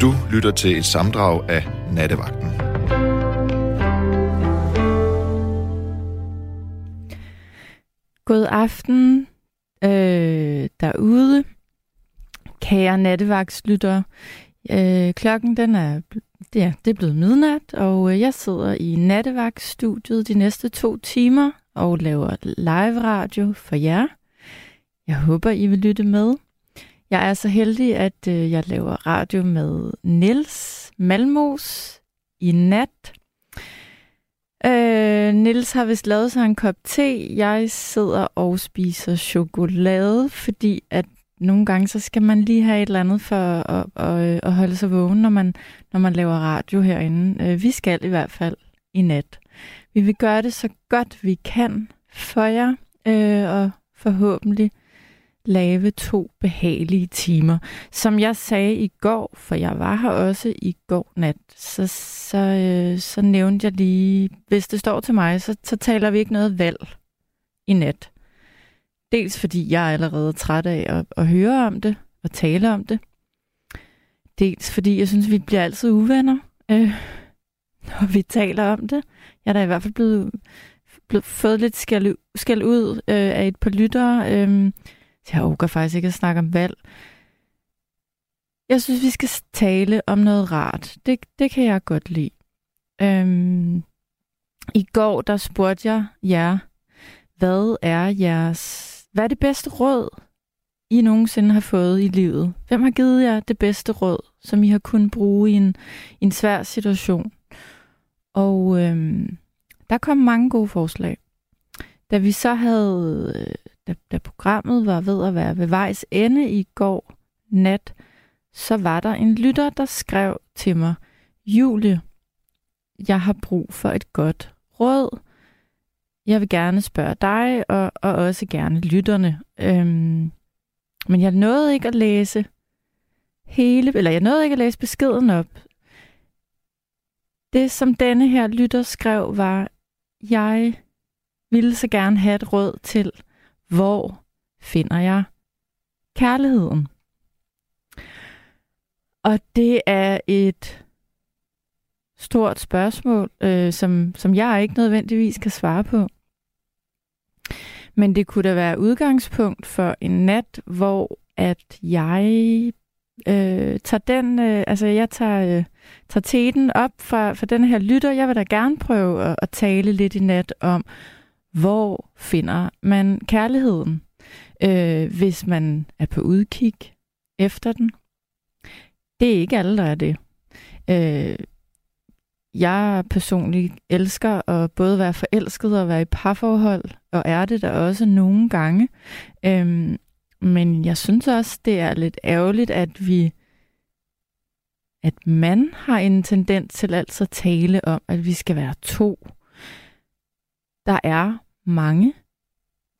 Du lytter til et samdrag af Nattevagten. God aften øh, derude, kære nattevagtslytter. Øh, klokken den er, ja, det er blevet midnat, og øh, jeg sidder i nattevagtstudiet de næste to timer og laver live radio for jer. Jeg håber, I vil lytte med. Jeg er så heldig, at øh, jeg laver radio med Nils Malmos i nat. Øh, Nils har vist lavet sig en kop te. Jeg sidder og spiser chokolade, fordi at nogle gange så skal man lige have et eller andet for at, at, øh, at holde sig vågen, når man, når man laver radio herinde. Øh, vi skal i hvert fald i nat. Vi vil gøre det så godt vi kan for jer, øh, og forhåbentlig lave to behagelige timer. Som jeg sagde i går, for jeg var her også i går nat, så, så, øh, så nævnte jeg lige, hvis det står til mig, så, så taler vi ikke noget valg i nat. Dels fordi jeg er allerede træt af at, at høre om det og tale om det. Dels fordi jeg synes, vi bliver altid uvenner, øh, når vi taler om det. Jeg er da i hvert fald blevet, blevet fået lidt skæld, skæld ud øh, af et par lyttere. Øh, jeg orker faktisk ikke at snakke om valg. Jeg synes, vi skal tale om noget rart. Det, det kan jeg godt lide. Øhm, I går, der spurgte jeg jer, hvad er jeres... Hvad er det bedste råd, I nogensinde har fået i livet? Hvem har givet jer det bedste råd, som I har kunnet bruge i en, i en svær situation? Og øhm, der kom mange gode forslag. Da vi så havde øh, da, da programmet var ved at være ved vejs ende i går nat, så var der en lytter, der skrev til mig, Julie, jeg har brug for et godt råd. Jeg vil gerne spørge dig, og, og også gerne lytterne. Øhm, men jeg nåede ikke at læse hele, eller jeg nåede ikke at læse beskeden op. Det, som denne her lytter skrev, var, jeg ville så gerne have et råd til, hvor finder jeg kærligheden? Og det er et stort spørgsmål, øh, som, som jeg ikke nødvendigvis kan svare på. Men det kunne da være udgangspunkt for en nat, hvor at jeg øh, tager den, øh, altså jeg tager, øh, tager teten op for, for den her lytter. Jeg vil da gerne prøve at, at tale lidt i nat om, hvor finder man kærligheden, øh, hvis man er på udkig efter den? Det er ikke alle, der er det. Øh, jeg personligt elsker at både være forelsket og være i parforhold, og er det der også nogle gange. Øh, men jeg synes også, det er lidt ærgerligt, at vi at man har en tendens til altså at tale om, at vi skal være to. Der er mange,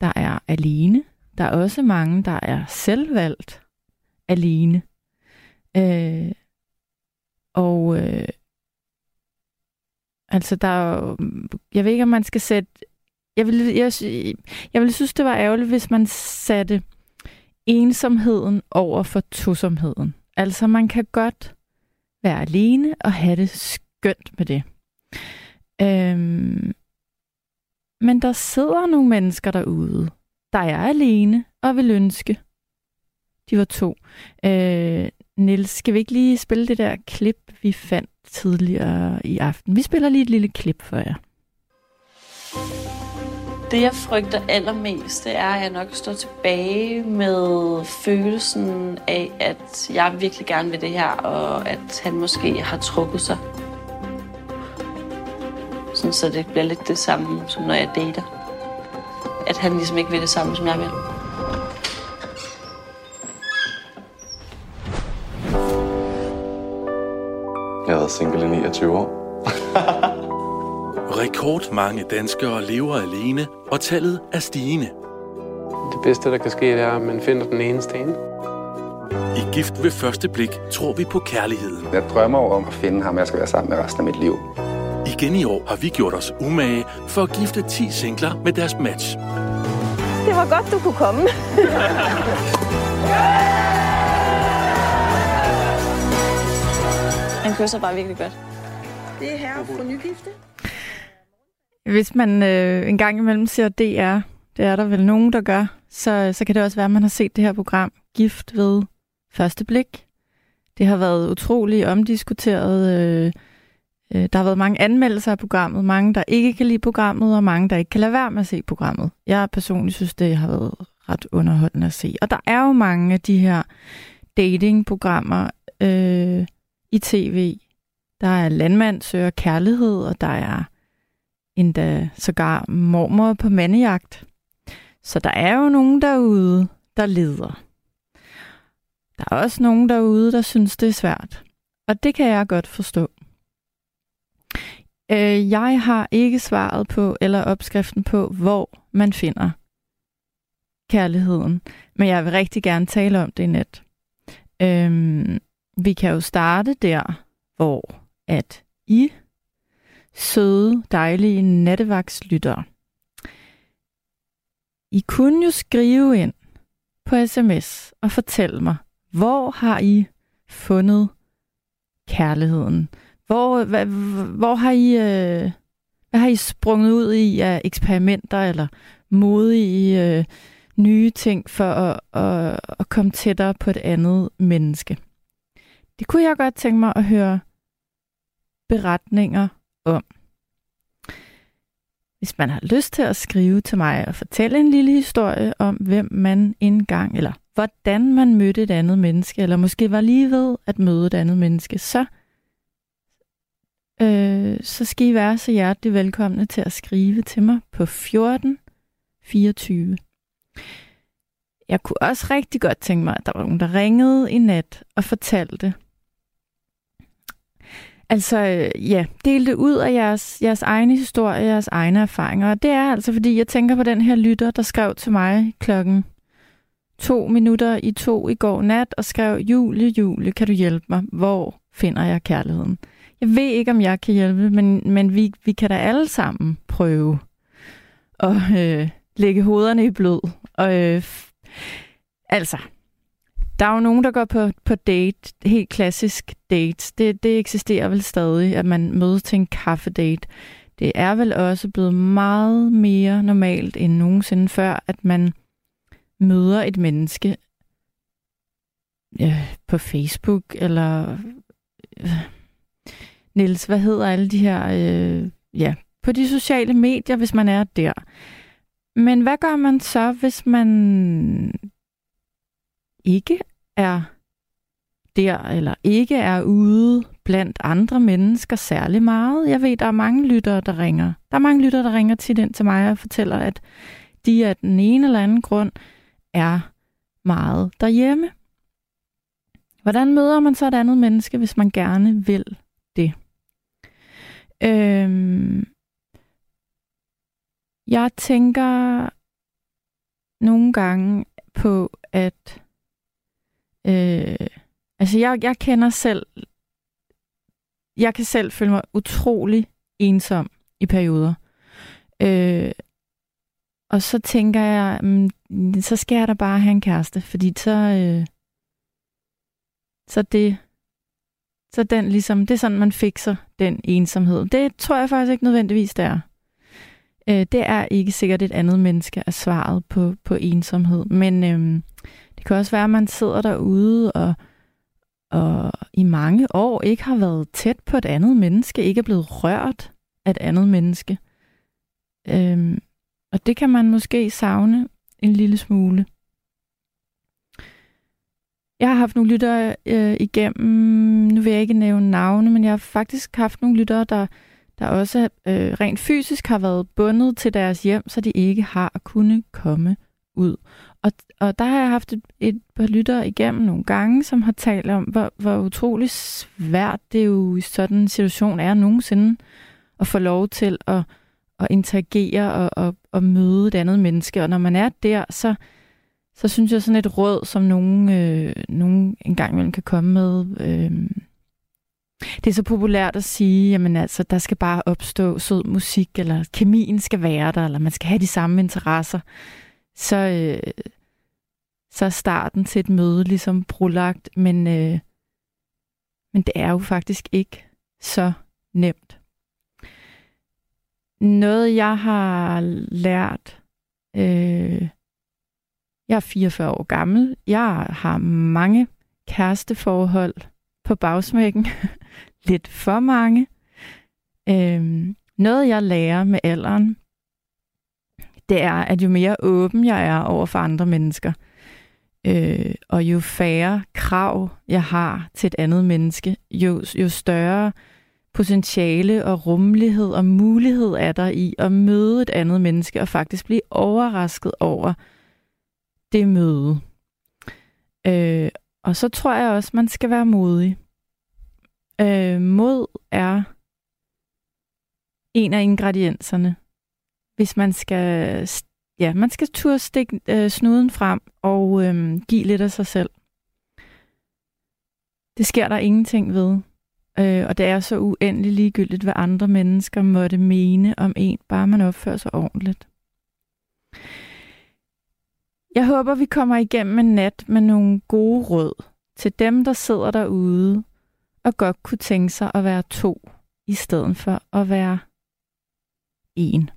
der er alene. Der er også mange, der er selvvalgt alene. Øh, og øh, altså, der er jo, jeg ved ikke, om man skal sætte, jeg ville, jeg, jeg ville synes, det var ærgerligt, hvis man satte ensomheden over for tosomheden. Altså, man kan godt være alene og have det skønt med det. Øhm, men der sidder nogle mennesker derude, der er alene og vil ønske, de var to. Øh, Niels, skal vi ikke lige spille det der klip, vi fandt tidligere i aften? Vi spiller lige et lille klip for jer. Det, jeg frygter allermest, det er, at jeg nok står tilbage med følelsen af, at jeg virkelig gerne vil det her, og at han måske har trukket sig. Sådan, så det bliver lidt det samme, som når jeg dater. At han ligesom ikke vil det samme, som jeg vil. Jeg har været single i 29 år. Rekordmange danskere lever alene, og tallet er stigende. Det bedste, der kan ske, det er, at man finder den ene. I Gift ved første blik tror vi på kærligheden. Jeg drømmer om at finde ham, jeg skal være sammen med resten af mit liv. Igen i år har vi gjort os umage for at gifte 10 singler med deres match. Det var godt, du kunne komme. kysser bare virkelig godt. Det er her for nygifte. Hvis man øh, en gang imellem ser DR, det er der vel nogen, der gør, så, så kan det også være, at man har set det her program Gift ved første blik. Det har været utrolig omdiskuteret. Øh, øh, der har været mange anmeldelser af programmet, mange, der ikke kan lide programmet, og mange, der ikke kan lade være med at se programmet. Jeg personligt synes, det har været ret underholdende at se. Og der er jo mange af de her datingprogrammer øh, i tv. Der er Landmand søger kærlighed, og der er endda sågar mormor på mandejagt. Så der er jo nogen derude, der leder. Der er også nogen derude, der synes, det er svært. Og det kan jeg godt forstå. Øh, jeg har ikke svaret på, eller opskriften på, hvor man finder kærligheden. Men jeg vil rigtig gerne tale om det i net. Øhm, vi kan jo starte der, hvor at I, søde, dejlige nattevagtslyttere, I kunne jo skrive ind på sms og fortælle mig, hvor har I fundet kærligheden? Hvor, hva, hvor har I, øh, hvad har I sprunget ud i af eksperimenter eller modige øh, nye ting for at, at, at komme tættere på et andet menneske? Det kunne jeg godt tænke mig at høre beretninger om. Hvis man har lyst til at skrive til mig og fortælle en lille historie om, hvem man engang, eller hvordan man mødte et andet menneske, eller måske var lige ved at møde et andet menneske, så, øh, så skal I være så hjertelig velkomne til at skrive til mig på 14 24. Jeg kunne også rigtig godt tænke mig, at der var nogen, der ringede i nat og fortalte, Altså, øh, ja, delte ud af jeres, jeres egne historie, jeres egne erfaringer. Og det er altså, fordi jeg tænker på den her lytter, der skrev til mig klokken to minutter i to i går nat, og skrev, Julie, Julie, kan du hjælpe mig? Hvor finder jeg kærligheden? Jeg ved ikke, om jeg kan hjælpe, men, men vi, vi kan da alle sammen prøve at øh, lægge hovederne i blød. Og, øh, altså, der er jo nogen, der går på, på date, helt klassisk dates. Det, det eksisterer vel stadig, at man mødes til en kaffedate. Det er vel også blevet meget mere normalt end nogensinde før, at man møder et menneske øh, på Facebook, eller... Øh, Niels, hvad hedder alle de her... Øh, ja, på de sociale medier, hvis man er der. Men hvad gør man så, hvis man ikke er der, eller ikke er ude blandt andre mennesker særlig meget. Jeg ved, der er mange lyttere, der ringer. Der er mange lyttere, der ringer til den til mig og fortæller, at de af den ene eller anden grund er meget derhjemme. Hvordan møder man så et andet menneske, hvis man gerne vil det? Øhm, jeg tænker nogle gange på, at Øh, altså, jeg, jeg kender selv... Jeg kan selv føle mig utrolig ensom i perioder. Øh, og så tænker jeg, mm, så skal jeg da bare have en kæreste, fordi så... Øh, så det... Så den ligesom, det er sådan, man fikser den ensomhed. Det tror jeg faktisk ikke nødvendigvis, det er. Øh, det er ikke sikkert et andet menneske er svaret på, på ensomhed. Men øh, det kan også være, at man sidder derude og, og i mange år ikke har været tæt på et andet menneske, ikke er blevet rørt af et andet menneske. Øh, og det kan man måske savne en lille smule. Jeg har haft nogle lyttere øh, igennem, nu vil jeg ikke nævne navne, men jeg har faktisk haft nogle lyttere, der, der også øh, rent fysisk har været bundet til deres hjem, så de ikke har kunnet komme ud. Og, og der har jeg haft et, et par lyttere igennem nogle gange, som har talt om, hvor, hvor utrolig svært det jo i sådan en situation er nogensinde at få lov til at, at interagere og, og, og møde et andet menneske. Og når man er der, så, så synes jeg sådan et råd, som nogen, øh, nogen engang imellem kan komme med, øh, det er så populært at sige, jamen altså, der skal bare opstå sød musik, eller kemien skal være der, eller man skal have de samme interesser så, øh, så er starten til et møde ligesom brulagt, men, øh, Men det er jo faktisk ikke så nemt. Noget, jeg har lært, øh, jeg er 44 år gammel, jeg har mange kæresteforhold på bagsmækken, lidt for mange. Øhm, noget, jeg lærer med alderen, det er, at jo mere åben jeg er over for andre mennesker, øh, og jo færre krav jeg har til et andet menneske, jo, jo større potentiale og rummelighed og mulighed er der i at møde et andet menneske og faktisk blive overrasket over det møde. Øh, og så tror jeg også, man skal være modig. Øh, mod er en af ingredienserne, hvis man skal, ja, man skal turde stikke øh, snuden frem og øh, give lidt af sig selv. Det sker der ingenting ved. Øh, og det er så uendelig ligegyldigt, hvad andre mennesker måtte mene om en, bare man opfører sig ordentligt. Jeg håber, vi kommer igennem en nat med nogle gode råd til dem, der sidder derude og godt kunne tænke sig at være to, i stedet for at være en.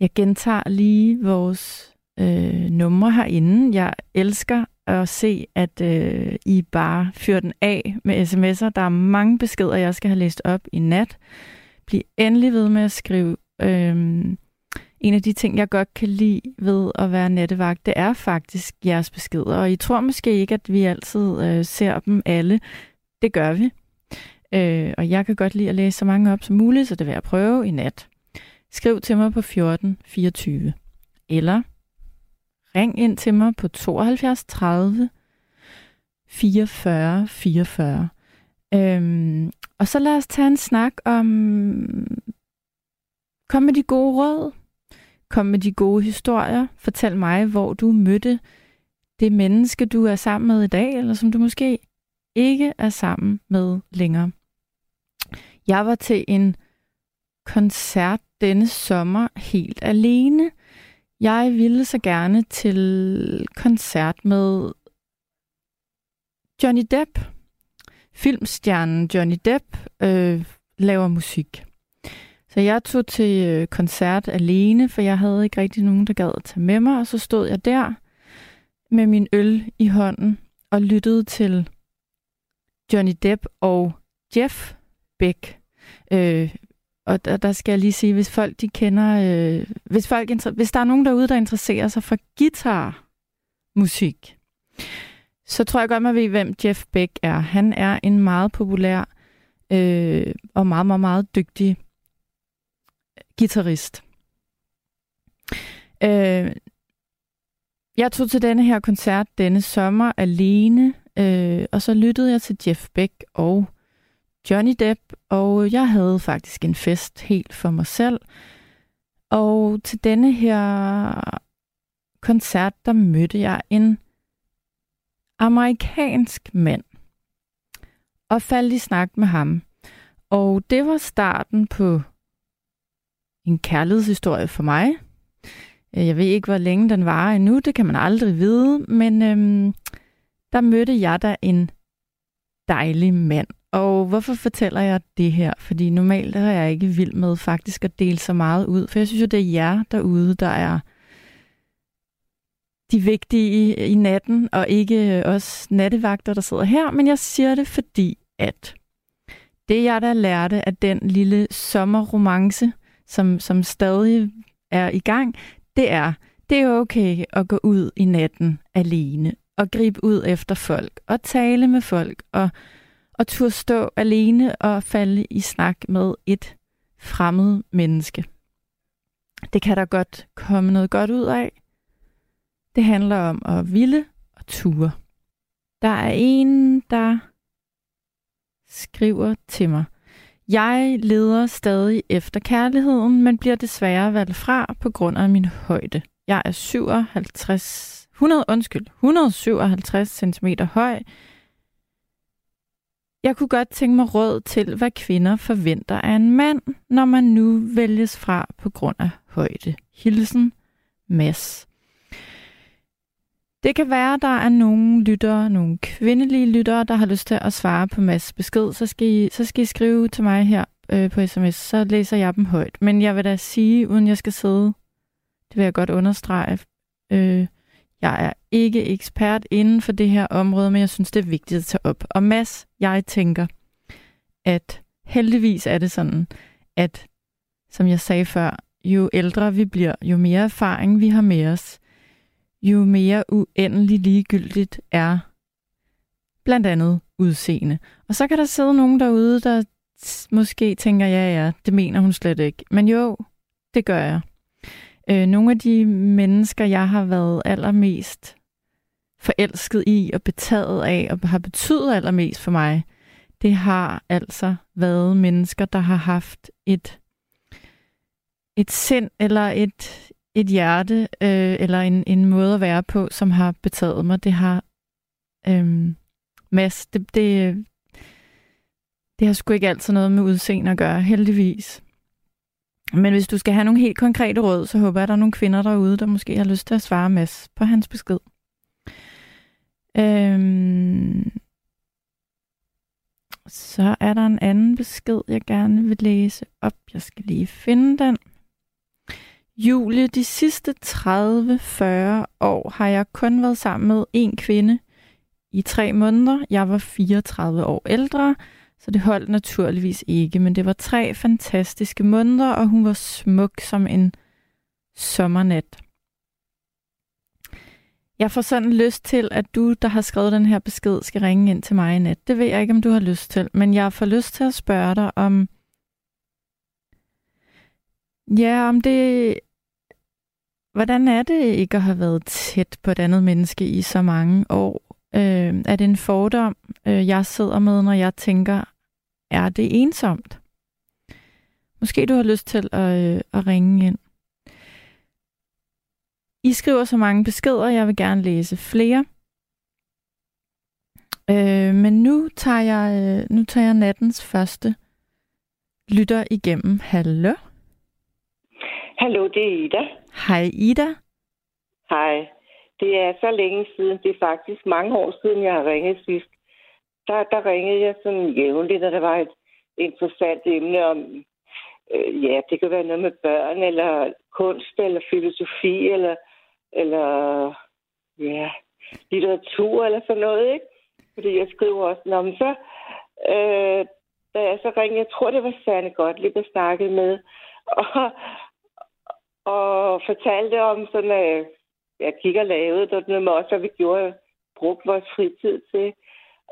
Jeg gentager lige vores øh, numre herinde. Jeg elsker at se, at øh, I bare fyrer den af med sms'er. Der er mange beskeder, jeg skal have læst op i nat. Bliv endelig ved med at skrive. Øh, en af de ting, jeg godt kan lide ved at være nattevagt, det er faktisk jeres beskeder. Og I tror måske ikke, at vi altid øh, ser dem alle. Det gør vi. Øh, og jeg kan godt lide at læse så mange op som muligt, så det vil jeg prøve i nat. Skriv til mig på 14 24. Eller ring ind til mig på 72 30 44 44. Øhm, og så lad os tage en snak om... Kom med de gode råd. Kom med de gode historier. Fortæl mig, hvor du mødte det menneske, du er sammen med i dag, eller som du måske ikke er sammen med længere. Jeg var til en koncert denne sommer helt alene. Jeg ville så gerne til koncert med Johnny Depp. Filmstjernen Johnny Depp øh, laver musik. Så jeg tog til øh, koncert alene, for jeg havde ikke rigtig nogen, der gad at tage med mig. Og så stod jeg der med min øl i hånden og lyttede til Johnny Depp og Jeff Beck. Øh, og der, der skal jeg lige sige, hvis folk de kender, øh, hvis, folk, hvis der er nogen derude, der interesserer sig for guitarmusik, så tror jeg godt, man ved, hvem Jeff Beck er. Han er en meget populær øh, og meget, meget, meget dygtig guitarist. Øh, jeg tog til denne her koncert denne sommer alene, øh, og så lyttede jeg til Jeff Beck og Johnny Depp, og jeg havde faktisk en fest helt for mig selv. Og til denne her koncert, der mødte jeg en amerikansk mand og faldt i snak med ham. Og det var starten på en kærlighedshistorie for mig. Øh, jeg ved ikke, hvor længe den var endnu, det kan man aldrig vide, men øhm, der mødte jeg da en dejlig mand. Og hvorfor fortæller jeg det her? Fordi normalt er jeg ikke vild med faktisk at dele så meget ud, for jeg synes jo, det er jer derude, der er de vigtige i, i natten, og ikke øh, os nattevagter, der sidder her. Men jeg siger det, fordi at det, jeg da lærte af den lille sommerromance, som, som stadig er i gang, det er, det er okay at gå ud i natten alene, og gribe ud efter folk, og tale med folk, og og turde stå alene og falde i snak med et fremmed menneske. Det kan der godt komme noget godt ud af. Det handler om at ville og ture. Der er en, der skriver til mig. Jeg leder stadig efter kærligheden, men bliver desværre valgt fra på grund af min højde. Jeg er 57, 100, undskyld, 157 cm høj, jeg kunne godt tænke mig råd til, hvad kvinder forventer af en mand, når man nu vælges fra på grund af højde. Hilsen, Mads. Det kan være, at der er nogle lyttere, nogle kvindelige lyttere, der har lyst til at svare på Mads besked. Så skal I, så skal I skrive til mig her øh, på sms, så læser jeg dem højt. Men jeg vil da sige, uden jeg skal sidde, det vil jeg godt understrege, øh, jeg er ikke ekspert inden for det her område, men jeg synes, det er vigtigt at tage op. Og Mads, jeg tænker, at heldigvis er det sådan, at som jeg sagde før, jo ældre vi bliver, jo mere erfaring vi har med os, jo mere uendelig ligegyldigt er blandt andet udseende. Og så kan der sidde nogen derude, der måske tænker, ja ja, det mener hun slet ikke. Men jo, det gør jeg. Øh, nogle af de mennesker, jeg har været allermest forelsket i og betaget af og har betydet allermest for mig, det har altså været mennesker, der har haft et et sind eller et, et hjerte øh, eller en, en måde at være på, som har betaget mig. Det har øh, Mads, det, det, det har sgu ikke altid noget med udseende at gøre, heldigvis. Men hvis du skal have nogle helt konkrete råd, så håber jeg, at der er nogle kvinder derude, der måske har lyst til at svare Mads på hans besked. Øhm, så er der en anden besked, jeg gerne vil læse op. Jeg skal lige finde den. Julie, de sidste 30-40 år har jeg kun været sammen med en kvinde i tre måneder. Jeg var 34 år ældre, så det holdt naturligvis ikke, men det var tre fantastiske måneder, og hun var smuk som en sommernat. Jeg får sådan lyst til, at du, der har skrevet den her besked, skal ringe ind til mig i nat. Det ved jeg ikke, om du har lyst til, men jeg får lyst til at spørge dig om, Ja, om det... Hvordan er det ikke at have været tæt på et andet menneske i så mange år? Øh, er det en fordom, øh, jeg sidder med, når jeg tænker, er det ensomt? Måske du har lyst til at, øh, at ringe ind. I skriver så mange beskeder, jeg vil gerne læse flere. Øh, men nu tager jeg øh, nu tager jeg nattens første lytter igennem. Hallo? Hallo, det er Ida. Hej Ida. Hej. Det er så længe siden, det er faktisk mange år siden, jeg har ringet sidst. Der, der ringede jeg sådan jævnligt, når der var et interessant emne om, øh, ja, det kan være noget med børn, eller kunst, eller filosofi, eller, eller ja, litteratur, eller sådan noget, ikke? Fordi jeg skriver også, men så, øh, da jeg så ringede, jeg tror, det var Sanne Gottlieb, jeg snakkede med, og, og fortalte om sådan, at jeg lavet, og noget med også, hvad vi gjorde, brugte vores fritid til.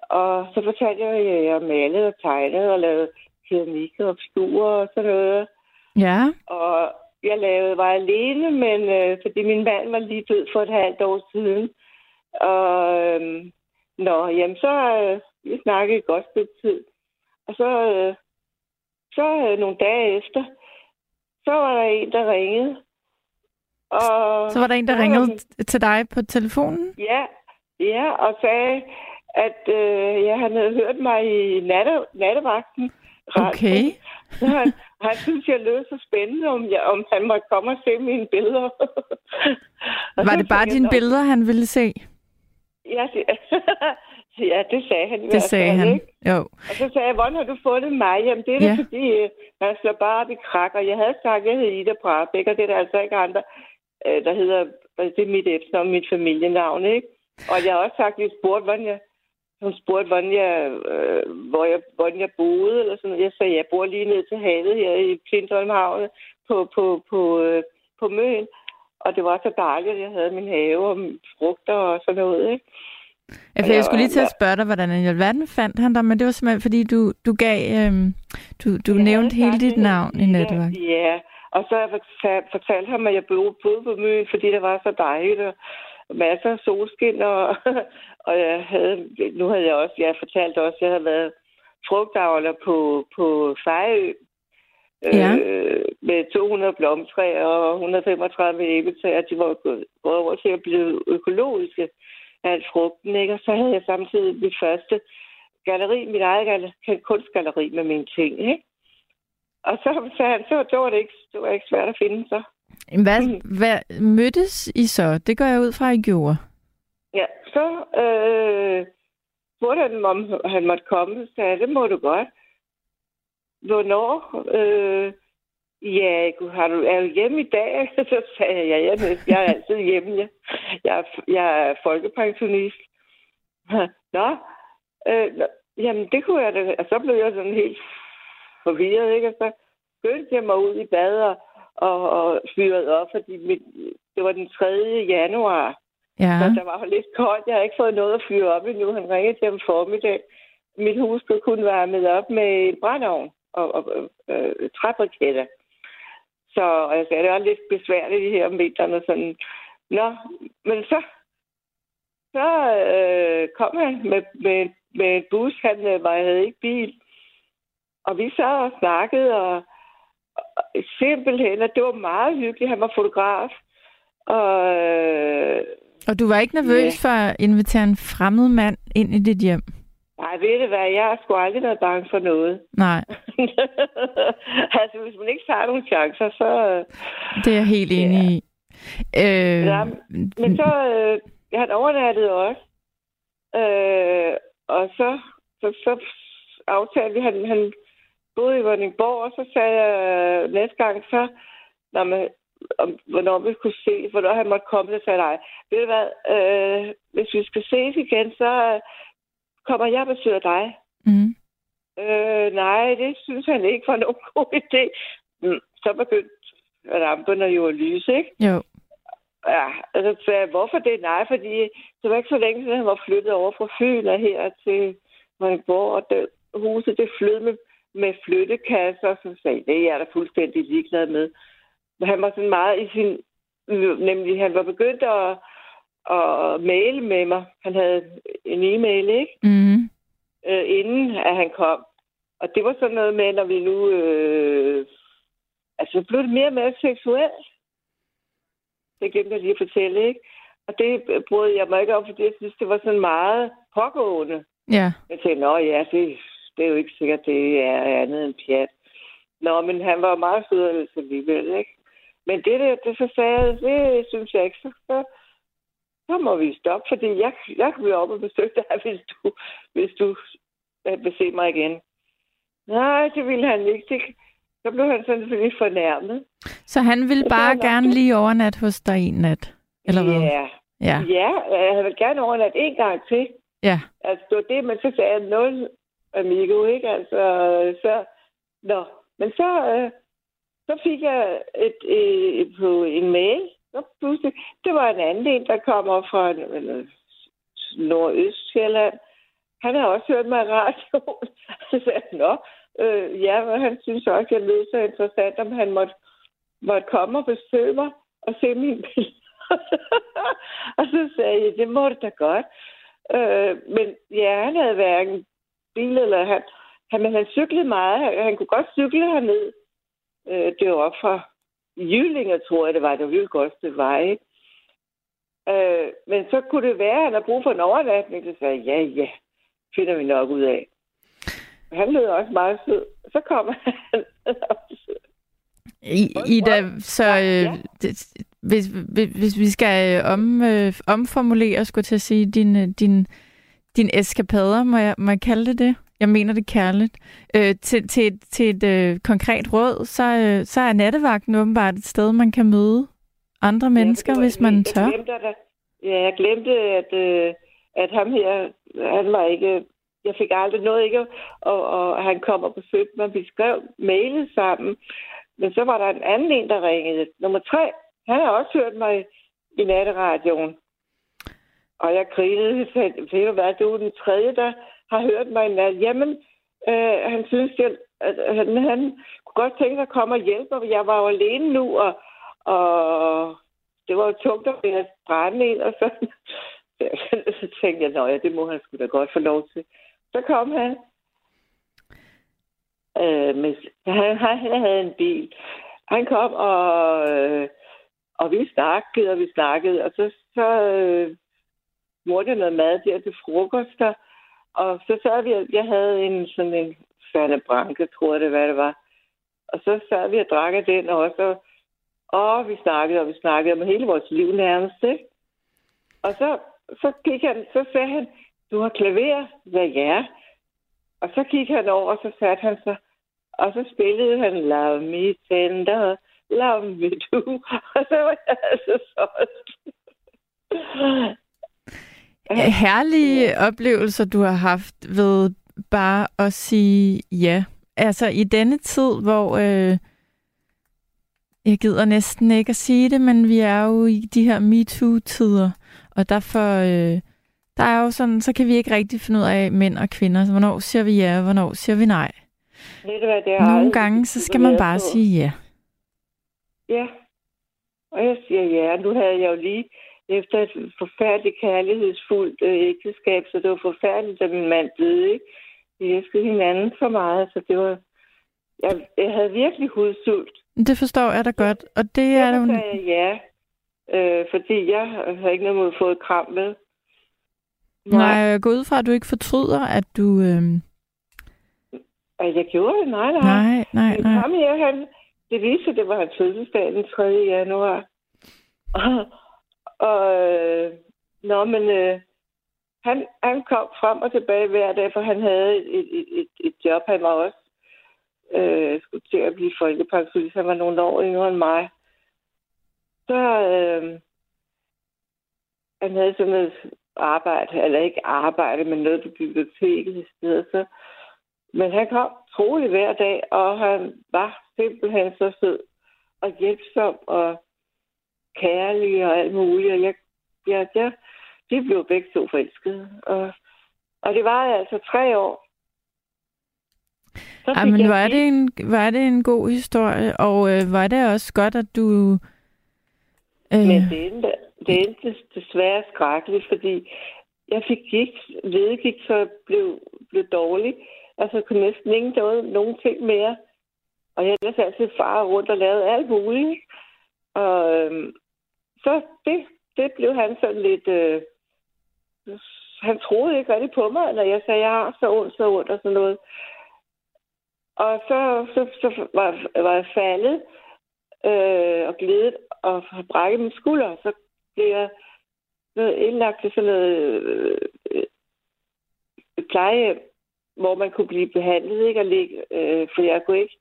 Og så fortalte jeg, at jeg malede og tegnede og lavede keramik og obskur og sådan noget. Ja. Og jeg lavede, var alene, men øh, fordi min mand var lige død for et halvt år siden. Og øh, nå, jamen så øh, vi snakkede et godt stykke tid. Og så, øh, så øh, nogle dage efter, så var der en, der ringede. Og så var der en, der ringede var... til dig på telefonen? Ja, ja og sagde, at øh, jeg havde hørt mig i natte, nattevagten. Okay. Så han, han synes, jeg lød så spændende, om, jeg, om han måtte komme og se mine billeder. var det bare dine billeder, han ville se? Ja, Ja, det sagde han Det sagde fald, han, ikke? jo. Og så sagde jeg, hvordan har du fundet mig? Jamen, det er ja. fordi, øh, man slår bare op i krak. Og jeg havde sagt, at jeg hed Ida Brabæk, og det er der altså ikke andre, øh, der hedder, det er mit efternavn, mit familienavn, ikke? Og jeg har også jeg spurgte, hvordan jeg, hun spurgte, hvordan jeg, øh, hvor jeg, hvordan jeg boede, eller sådan noget. Jeg sagde, jeg bor lige ned til havet her i Plintholmhavne på, på, på, øh, på Møn. Og det var så dejligt, at jeg havde min have og frugter og sådan noget, ikke? Ja, for jeg skulle lige til at spørge dig, hvordan i alverden fandt han dig, men det var simpelthen, fordi du, du gav, øhm, du, du nævnte hele dit navn i netværk. Ja, og så fortalte ham, at jeg boede på Møn, fordi det var så dejligt, og masser af solskin, og, og jeg havde, nu havde jeg også, jeg fortalte også, at jeg havde været frugtavler på, på Fejø, ja. øh, med 200 blomtræer og 135 æbletræer. De var gået over til at blive økologiske alt frugten, ikke? Og så havde jeg samtidig mit første galeri, mit eget galeri, kunstgalleri med mine ting, ikke? Og så sagde han, så, så var det ikke, det var ikke svært at finde så. Hvad, mm. hvad mødtes I så? Det går jeg ud fra, I gjorde. så øh, spurgte han, om han måtte komme. Så sagde jeg, det må du godt. Hvornår? Øh, ja, har du, er du hjemme i dag? Så sagde jeg, ja, jeg, er- altid hjemme. Jeg, jeg, er, jeg er folkepensionist. Nå, øh, nå, jamen det kunne jeg da. Og så blev jeg sådan helt forvirret, ikke? Og så skyndte jeg mig ud i bad og, og, og fyrede op, fordi mit, det var den 3. januar. Ja. Så der var lidt koldt. Jeg har ikke fået noget at fyre op endnu. Han ringede til om formiddag. Mit hus blev kun varmet op med en brændeovn og, og øh, træbriketter. Så og jeg sagde, det var lidt besværligt her om vinteren og sådan. Nå, men så, så øh, kom han med, med, med en bus. Han øh, var, jeg havde ikke bil. Og vi sad og snakkede, og, og simpelthen, og det var meget hyggeligt. Han var fotograf. Og øh, Og du var ikke nervøs for at invitere en fremmed mand ind i dit hjem? Nej, ved du hvad, jeg har sgu aldrig været bange for noget. Nej, altså, hvis man ikke tager nogle chancer, så... det er jeg helt enig Ja. i. Øh, Ja, Men så, øh, han overnattede også. Øh, og så, så, så aftalte vi, han, han boede i Vordingborg, og så sagde jeg øh, næste gang, så, når man, om, hvornår vi kunne se, hvornår han måtte komme, så sagde jeg, nej, ved du hvad, øh, hvis vi skal ses igen, så kommer jeg og besøger dig. mm, Øh, nej, det synes han ikke var nogen god idé. Mm, så begyndte ramperne jo at lyse, ikke? jo. Ja, og så sagde jeg, hvorfor det? Nej, fordi det var ikke så længe siden, han var flyttet over fra Fyn og her til Vordingborg, og det, huset det flød med, med flyttekasser, så sagde det er jeg da fuldstændig ligeglad med. Men han var sådan meget i sin... Nemlig, han var begyndt at, at maile med mig. Han havde en e-mail, ikke? Mm, øh, inden at han kom. Og det var sådan noget med, når vi nu... Øh, altså, så blev det mere og mere seksuelt. Det glemte jeg lige at fortælle, ikke? Og det brød jeg mig ikke om, fordi jeg synes, det var sådan meget pågående. ja. Jeg tænkte, nå ja, det, det er jo ikke sikkert, det er andet end pjat. Nå, men han var meget sød alligevel, ikke? Men det der, det så sagde det synes jeg ikke, så, så, så må vi stoppe, fordi jeg, jeg kan blive op og besøge dig, hvis du, hvis du øh, vil se mig igen. Nej, det ville han ikke. Det, så blev han sådan lidt fornærmet. Så han ville bare nok gerne lige overnat hos dig en nat? Eller hvad? Ja, Ja. ja jeg vil gerne overnatte en gang til. Ja. Altså, det var det, men så sagde jeg nul amigo, ikke? Altså, så... Nå, men så, øh, så fik jeg et, et, på en mail. Så pludselig, det var en anden en, der kommer fra øh, Nordøstjylland. Han har også hørt mig i radioen. Så sagde han, nå, øh, ja, men han synes også, at jeg lød så interessant, om han måtte, måtte komme og besøge mig og se min bil. og så sagde jeg, det må det da godt. Øh, men ja, han havde hverken bil eller han, han, men han cyklede meget. Han, han kunne godt cykle herned. Øh, det var op fra Jyllinger, tror jeg det var. Det var virkelig godt stykke vej, ikke? Øh, men så kunne det være, at han har brug for en overnatning. Så sagde ja, ja, finder vi nok ud af. Han lød også meget sød. Så kom han. I, Ida, så øh, ja. det, hvis, hvis, hvis vi skal øh, om, øh, omformulere, skulle jeg til at sige, din, øh, din, din eskapader, må jeg, må jeg kalde det det? Jeg mener det kærligt. Øh, til, til, et- til et øh, konkret råd, så, øh, så er nattevagten åbenbart et sted, man kan møde andre mennesker, Ja, hvis man jeg tør. Glemte, at, ja, jeg glemte, at, øh, at ham her, han var ikke... Jeg fik aldrig noget, ikke? Og, og han kom og besøgte mig. Vi skrev mailet sammen. Men så var der en anden en, der ringede. Nummer tre, han har også hørt mig i natteradioen. Og jeg grinede. Jeg ved du hvad, du er den tredje, der har hørt mig en nat. Jamen, øh, han synes, jeg, at han, han kunne godt tænke sig at komme og hjælpe mig. Jeg var jo alene nu, og, og det var jo tungt at være brænde ind, og sådan. så tænkte jeg, at ja, det må han skulle da godt få lov til. Så kom han. Øh, med, han, han havde en bil. Han kom, og, øh, og vi snakkede, og vi snakkede, og så, så øh, smurte jeg noget mad der til frokost, der, og så sad vi, jeg havde en sådan en Ferne Branke, tror jeg det, hvad det var. Og så sad vi og drak af den også, og, vi snakkede, og vi snakkede om hele vores liv nærmest, ikke? Og så så, gik han, så sagde han, du har klaver? hvad ja. Og så gik han over, og så satte han sig, og så spillede han Love Me Tender, Love Me Do, og så var jeg altså solgt. Herlige ja. oplevelser, du har haft ved bare at sige ja. Altså i denne tid, hvor øh, jeg gider næsten ikke at sige det, men vi er jo i de her MeToo-tider, og derfor øh, der er jo sådan, så kan vi ikke rigtig finde ud af mænd og kvinder. Så hvornår siger vi ja, og hvornår siger vi nej? Ved du hvad, det er Nogle gange, så skal man bare sige ja. Ja, og jeg siger ja. Nu havde jeg jo lige efter et forfærdeligt kærlighedsfuldt øh, ægteskab, så det var forfærdeligt, at min mand døde, ikke? Vi elskede hinanden for meget, så det var... Jeg, jeg havde virkelig hudsult. Det forstår jeg da godt, og det er jo... Jeg ja, øh, fordi jeg har ikke noget mod at få et kram med. Nej, nej jeg går ud fra, at du ikke fortryder, at du... Øh... At jeg gjorde det? Nej, nej. Nej, nej, nej. Ham her, han, det viste at det var hans fødselsdag den 3. januar. Og, og øh, nå, men øh, han, han kom frem og tilbage hver dag, for han havde et, et, et, et job. Han var også øh, skulle til at blive folkepensionist. Han var nogle år yngre end mig. Så øh, han havde sådan noget arbejde, eller ikke arbejde, men noget på biblioteket i stedet. Så, men han kom troligt hver dag, og han var simpelthen så sød og hjælpsom og kærlig og alt muligt. Og jeg, jeg, jeg, de blev begge to forelskede. Og, og det var altså tre år. Ja, men var det, en, var det en god historie, og øh, var det også godt, at du... Øh... Men det endte, det endte desværre skrækkeligt, fordi jeg fik gik, ledegik, så jeg blev, blev dårlig. Altså, kunne næsten ikke noget, nogen ting mere. Og jeg havde altid far rundt og lavet alt muligt. Og øhm, så det, det blev han sådan lidt... Øh, han troede ikke rigtig på mig, når jeg sagde, at jeg har så ondt, så ondt og sådan noget. Og så, så, så var, var jeg faldet øh, og glædet og brækket min skulder. Så blev jeg noget indlagt til sådan noget øh, øh, pleje, hvor man kunne blive behandlet, ikke? Og ligge, øh, for jeg kunne ikke,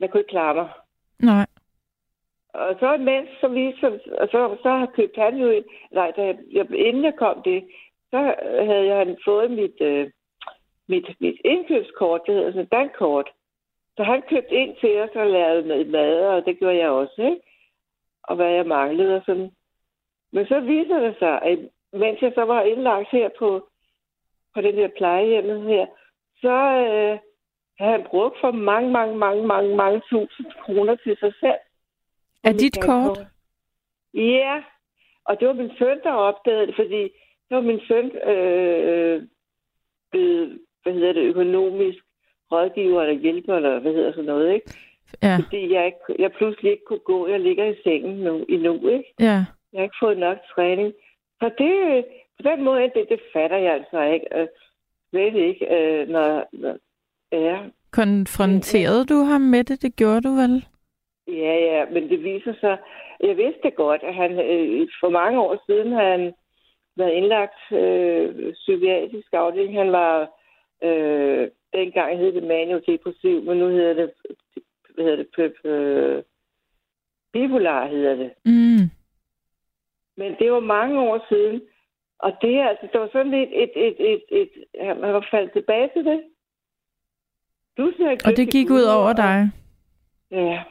jeg kunne ikke klare mig. Nej. Og så mens, så viste, og så, så har købt han jo, nej, da jeg, inden jeg kom det, så havde jeg fået mit, øh, mit, mit indkøbskort, det hedder sådan et bankkort. Så han købte ind til os og lavede mad, og det gjorde jeg også, ikke? Og hvad jeg manglede og sådan. Men så viser det sig, at mens jeg så var indlagt her på, på den her plejehjemmet her, så øh, havde han brugt for mange, mange, mange, mange, mange tusind kroner til sig selv. Er dit kort? Ja, og det var min søn, der opdagede det, fordi det var min søn øh, blevet, hvad hedder det, økonomisk rådgiver eller hjælper, eller hvad hedder sådan noget, ikke? Ja. Fordi jeg, ikke, jeg pludselig ikke kunne gå. Jeg ligger i sengen nu, endnu, ikke? Ja. Jeg har ikke fået nok træning. Så det, på den måde, det, det fatter jeg altså ikke. Øh, ved ikke, øh, når, når ja. Konfronterede du ham med det? Det gjorde du vel? Ja, ja, men det viser sig, jeg vidste godt, at han øh, for mange år siden har han været indlagt øh, psykiatrisk afdeling. Han var, øh, dengang hed det maniodepressiv, men nu hedder det, hvad hedder det, pøp, øh, bipolar hedder det. Mm. Men det var mange år siden, og det, altså, det var sådan lidt et, et, et, et, et han var faldet tilbage til det. Du og det gik ud over dig? Ja.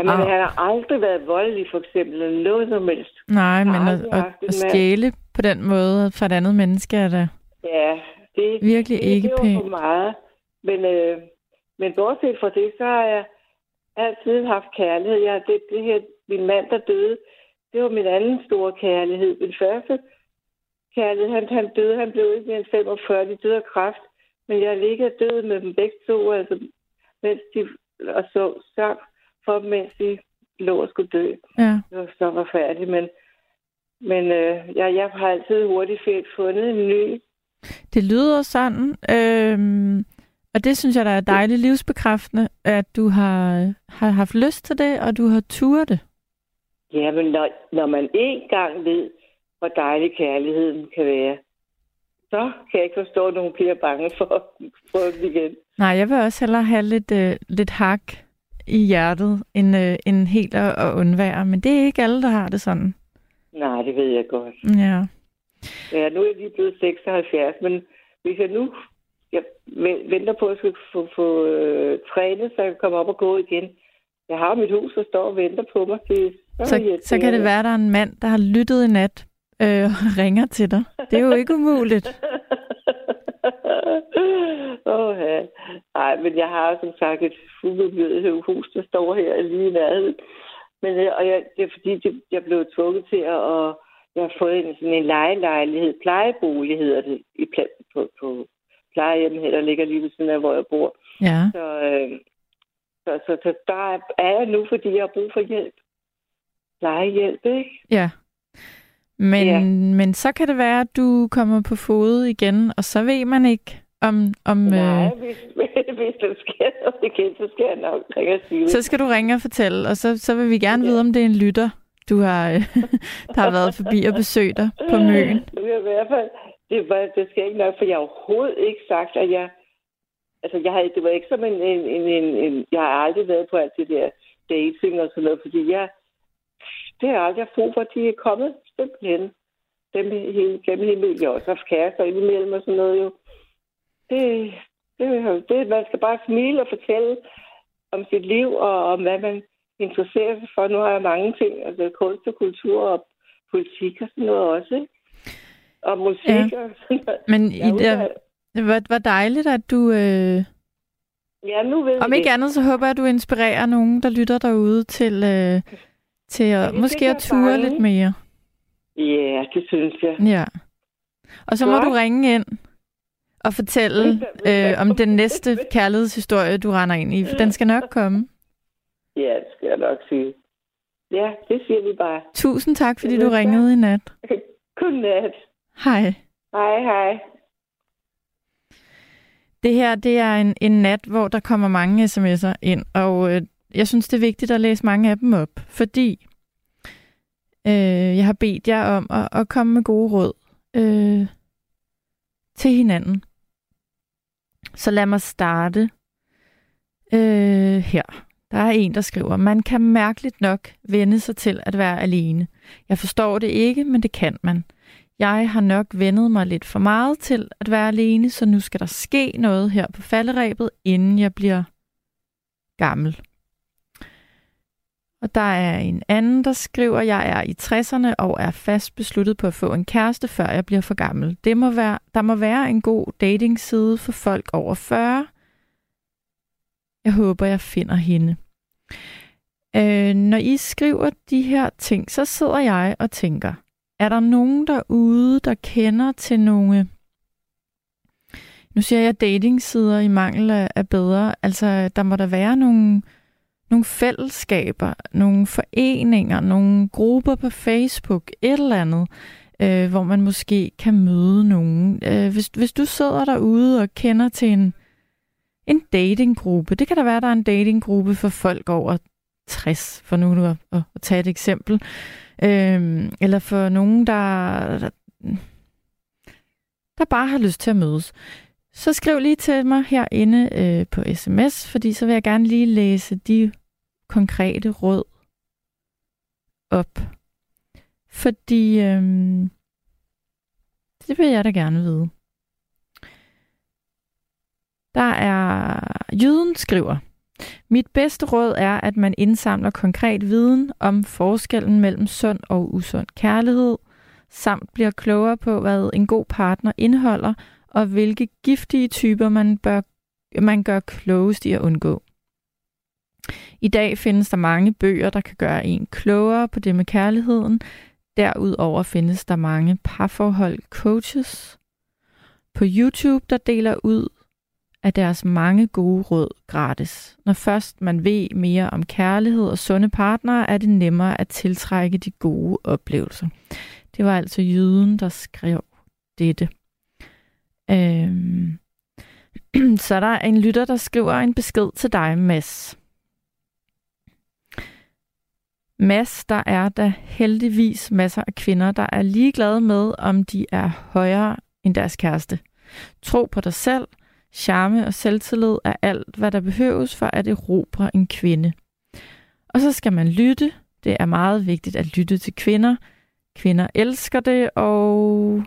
Jamen, ah. han har aldrig været voldelig, for eksempel, eller noget som helst. Nej, men at, at, at stjæle på den måde fra et andet menneske er det ja, det, virkelig det, ikke det pænt. for meget. Men, øh, men bortset fra det, så har jeg altid haft kærlighed. Jeg, det, det her, min mand, der døde, det var min anden store kærlighed. Min første kærlighed, han, han døde, han blev ikke mere end 45, de døde af kræft. Men jeg ligger død med dem begge to, altså, mens de og så, så for dem, mens de lå og skulle dø. Ja. Det var så forfærdeligt, men, men øh, jeg, jeg har altid hurtigt fundet en ny. Det lyder sådan, øhm, og det synes jeg, der er dejligt livsbekræftende, at du har, har haft lyst til det, og du har turet det. Ja, men når, når man en gang ved, hvor dejlig kærligheden kan være, så kan jeg ikke forstå, at nogen bliver bange for få den igen. Nej, jeg vil også hellere have lidt, øh, lidt hak i hjertet, end, øh, end helt at, at undvære. Men det er ikke alle, der har det sådan. Nej, det ved jeg godt. Ja. Ja, nu er jeg lige blevet 76, men hvis jeg nu jeg venter på, at jeg skal få, få øh, trænet, så jeg kan komme op og gå igen. Jeg har mit hus, der står og venter på mig. Det, så, så, så kan det være, der er en mand, der har lyttet i nat øh, og ringer til dig. Det er jo ikke umuligt. Åh, ja. Nej, men jeg har som sagt et fuldbebyrdet hus, der står her lige i nærheden. Men, øh, og jeg, det er fordi, det, jeg blev tvunget til at, og jeg har fået en, sådan en lejelejlighed, plejebolig hedder det, i, på, på plejehjem her, der ligger lige ved siden af, hvor jeg bor. Ja. Så, øh, så, så, så der er jeg nu, fordi jeg har brug for hjælp. Plejehjælp, ikke? Ja. Men, ja. men så kan det være, at du kommer på fod igen, og så ved man ikke, om... om Nej, øh... hvis, hvis der sker noget igen, så skal jeg nok ringe og sige Så skal du ringe og fortælle, og så, så vil vi gerne ja. vide, om det er en lytter, du har, der har været forbi og besøgt dig på møen. Det er i hvert fald, det, var, det skal ikke nok, for jeg har overhovedet ikke sagt, at jeg... Altså, jeg har, det var ikke som en, en, en, en, en... Jeg har aldrig været på alt det der dating og sådan noget, fordi jeg... Det har jeg aldrig brug for, at de er kommet simpelthen. Dem hele, gennem hele Jeg også haft kærester indimellem og sådan noget jo. Det, det, det, man skal bare smile og fortælle om sit liv og om, hvad man interesserer sig for. Nu har jeg mange ting, altså kunst og kultur og politik og sådan noget også, ikke? og musik ja. og sådan noget. Men i det, det var, var dejligt, at du... Øh... Ja, nu ved Om ikke det. andet, så håber jeg, at du inspirerer nogen, der lytter derude til, øh, til at ja, måske at ture lidt mere. Ja, det synes jeg. Ja. Og så Godt. må du ringe ind og fortælle øh, om den næste kærlighedshistorie, du render ind i. For den skal nok komme. Ja, det skal jeg nok sige. Ja, det siger vi bare. Tusind tak, fordi du ringede i nat. Godnat. Hej. Hej, hej. Det her, det er en, en nat, hvor der kommer mange sms'er ind, og øh, jeg synes, det er vigtigt at læse mange af dem op, fordi øh, jeg har bedt jer om at, at komme med gode råd øh, til hinanden. Så lad mig starte øh, her. Der er en, der skriver, man kan mærkeligt nok vende sig til at være alene. Jeg forstår det ikke, men det kan man. Jeg har nok vendet mig lidt for meget til at være alene, så nu skal der ske noget her på falderæbet, inden jeg bliver gammel. Og der er en anden, der skriver, jeg er i 60'erne og er fast besluttet på at få en kæreste, før jeg bliver for gammel. Det må være, der må være en god datingside for folk over 40. Jeg håber, jeg finder hende. Øh, når I skriver de her ting, så sidder jeg og tænker, er der nogen derude, der kender til nogle... Nu siger jeg datingsider i mangel af bedre. Altså, der må der være nogle, nogle fællesskaber, nogle foreninger, nogle grupper på Facebook, et eller andet, øh, hvor man måske kan møde nogen. Øh, hvis, hvis du sidder derude og kender til en, en datinggruppe, det kan da være, der er en datinggruppe for folk over 60, for nu at, at, at tage et eksempel. øh, eller for nogen, der, der, der bare har lyst til at mødes. Så skriv lige til mig herinde øh, på sms, fordi så vil jeg gerne lige læse de konkrete råd op. Fordi øhm, det vil jeg da gerne vide. Der er Jyden skriver, mit bedste råd er, at man indsamler konkret viden om forskellen mellem sund og usund kærlighed, samt bliver klogere på, hvad en god partner indeholder, og hvilke giftige typer man, bør, man gør klogest i at undgå. I dag findes der mange bøger, der kan gøre en klogere på det med kærligheden. Derudover findes der mange parforhold coaches. På YouTube, der deler ud af deres mange gode råd gratis. Når først man ved mere om kærlighed og sunde partnere, er det nemmere at tiltrække de gode oplevelser. Det var altså jyden, der skrev dette. Øhm. Så er en lytter, der skriver en besked til dig, Mads. Mads, der er der heldigvis masser af kvinder, der er ligeglade med, om de er højere end deres kæreste. Tro på dig selv, charme og selvtillid er alt, hvad der behøves for at erobre en kvinde. Og så skal man lytte. Det er meget vigtigt at lytte til kvinder. Kvinder elsker det, og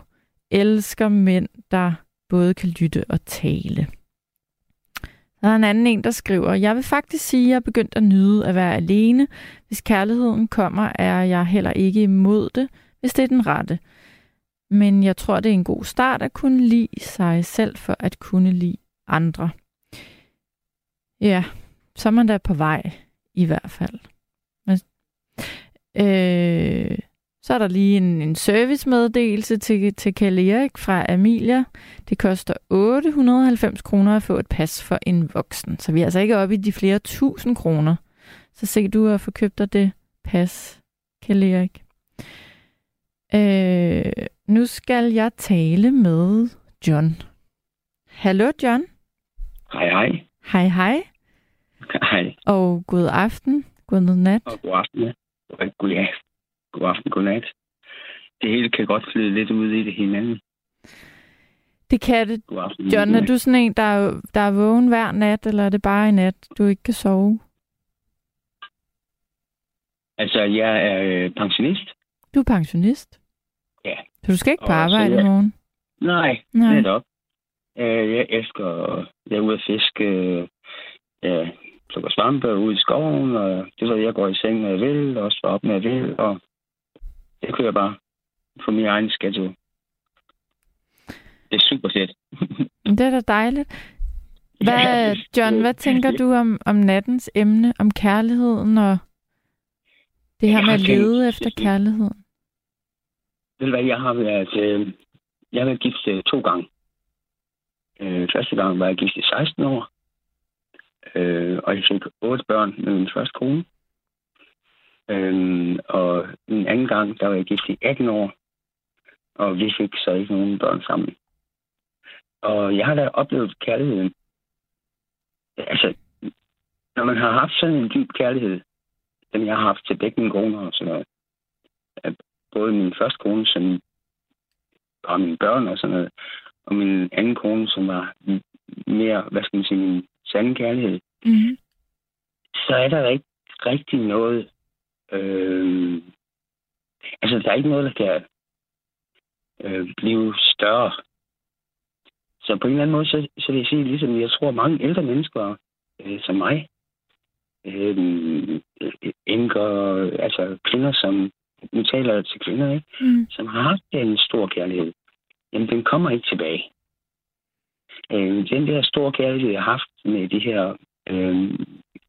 elsker mænd, der både kan lytte og tale. Der er en anden en, der skriver, jeg vil faktisk sige, at jeg er begyndt at nyde at være alene. Hvis kærligheden kommer, er jeg heller ikke imod det, hvis det er den rette. Men jeg tror, det er en god start at kunne lide sig selv for at kunne lide andre. Ja, så er man da på vej i hvert fald. Men, øh, så er der lige en, en servicemeddelelse til, til Kalle Erik fra Amelia. Det koster 890 kroner at få et pas for en voksen. Så vi er altså ikke oppe i de flere tusind kroner. Så se du at få købt dig det pas, Kalle Erik. Øh, nu skal jeg tale med John. Hallo John. Hej hej. Hej hej. Hej. Og god aften. God nat. Og god aften. Ja. Og god, ja. God aften, god nat. Det hele kan godt flyde lidt ud i det hinanden. Det kan det. God aften. John, er du sådan en, der er, der er vågen hver nat, eller er det bare i nat, du ikke kan sove? Altså, jeg er øh, pensionist. Du er pensionist? Ja. Så du skal ikke på Og så arbejde i jeg- morgen? Nej, Nej. netop. Øh, jeg elsker, jeg er ude at fiske, øh, jeg plukker svampe ude i skoven, og det ved jeg går i seng, når jeg vil, og står op, når jeg vil, og det kører bare for min egen schedule. Det er super fedt. Det er da dejligt. Hvad, John, hvad tænker du om, om nattens emne, om kærligheden og det her Jeg med at lede efter kærligheden? Ved du hvad, jeg har været, øh, jeg har været gift øh, to gange. Øh, første gang var jeg gift i 16 år, øh, og jeg fik otte børn med min første kone. Øh, og den anden gang, der var jeg gift i 18 år, og vi fik så ikke nogen børn sammen. Og jeg har da oplevet kærligheden. Altså, når man har haft sådan en dyb kærlighed, som jeg har haft til begge mine koner og sådan noget, både min første kone, som var mine børn og sådan noget, og min anden kone, som var mere, hvad skal man sige, min sande kærlighed, Mm-hmm. så er der ikke rigtig noget... Øh, altså, der er ikke noget, der kan øh, blive større. Så på en eller anden måde, så, så vil jeg sige, ligesom jeg tror, mange ældre mennesker, øh, som mig, øh, enker, altså kvinder, som nu taler jeg til kvinder, ikke? Mm. som har haft en stor kærlighed, jamen den kommer ikke tilbage. Øh, den der store kærlighed, jeg har haft med de her øh,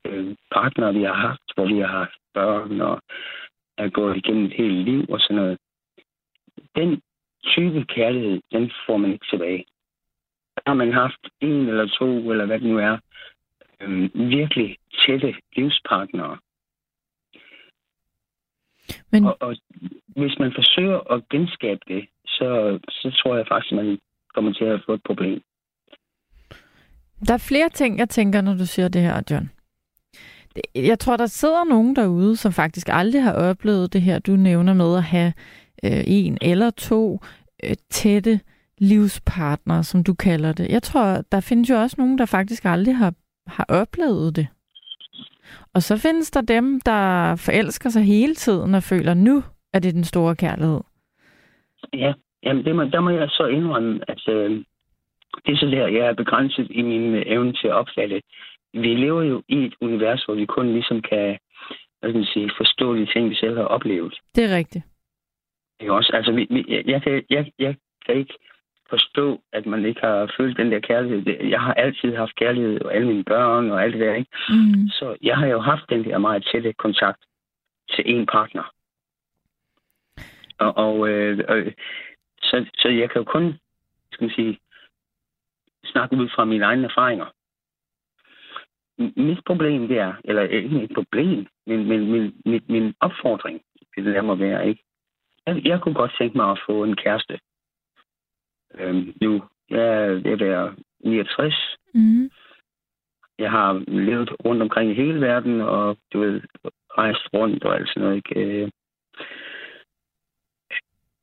øh, partnere, vi har haft, hvor vi har haft børn og er gået igennem et helt liv og sådan noget, den type kærlighed, den får man ikke tilbage. Har man haft en eller to, eller hvad det nu er, øh, virkelig tætte livspartnere, Men og, og hvis man forsøger at genskabe det, så, så tror jeg faktisk, at man kommer til at få et problem. der er flere ting, jeg tænker, når du siger det her, John. Jeg tror, der sidder nogen derude, som faktisk aldrig har oplevet det her, du nævner med at have øh, en eller to øh, tætte livspartnere, som du kalder det. Jeg tror, der findes jo også nogen, der faktisk aldrig har, har oplevet det. Og så findes der dem, der forelsker sig hele tiden og føler, nu er det den store kærlighed. Ja, jamen det må, der må jeg så indrømme, at øh, det er så der, jeg er begrænset i min evne til at opfatte. Vi lever jo i et univers, hvor vi kun ligesom kan, hvad skal man sige, forstå de ting, vi selv har oplevet. Det er rigtigt. Ikke også? Altså, vi, vi, jeg, jeg, kan, jeg, jeg kan ikke forstå, at man ikke har følt den der kærlighed. Jeg har altid haft kærlighed, og alle mine børn og alt det der, ikke? Mm. Så jeg har jo haft den der meget tætte kontakt til en partner. Og, og øh, øh, så, så jeg kan jo kun, skal man sige, snakke ud fra mine egne erfaringer. Mit problem det er, eller ikke et problem, men, men min, min, min opfordring, det der må være, ikke? Jeg, jeg kunne godt tænke mig at få en kæreste. Øhm, nu, jeg er ved at være 69, Mm. jeg har levet rundt omkring i hele verden, og du ved, rejst rundt og alt sådan noget. Ikke? Øh,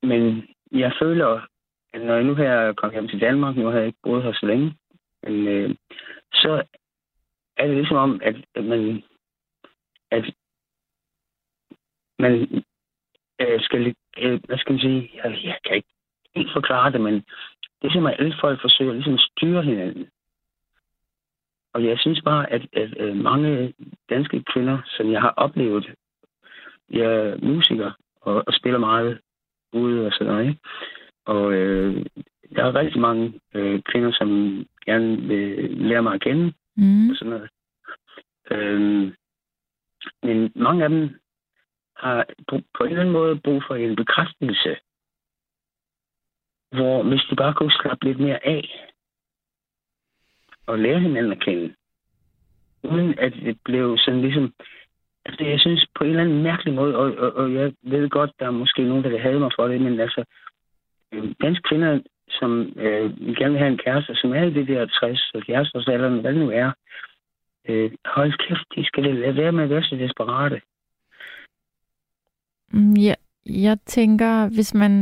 men jeg føler, at når jeg nu her kom hjem til Danmark, nu har jeg ikke boet her så længe, men øh, så er det ligesom om, at, at man at man øh, skal, øh, hvad skal man sige, jeg, jeg kan ikke helt forklare det, men det er som at alle folk forsøger ligesom at styre hinanden. Og jeg synes bare, at, at, at mange danske kvinder, som jeg har oplevet, jeg er musiker og, og spiller meget ude og sådan noget, ikke? Og øh, der er rigtig mange øh, kvinder, som gerne vil lære mig at kende. Mm. Og sådan noget. Øhm, men mange af dem har på en eller anden måde brug for en bekræftelse. Hvor hvis de bare kunne slappe lidt mere af og lære hinanden at kende, uden at det blev sådan ligesom... Altså, jeg synes på en eller anden mærkelig måde, og, og, og jeg ved godt, der er måske nogen, der vil have mig for det, men altså, øhm, danske kvinder, som øh, gerne vil have en kæreste, som er i det der 60-70 års alderen, hvad det nu er, øh, hold kæft, de skal lade være med at være så desperate. Mm, Ja, jeg tænker, hvis man...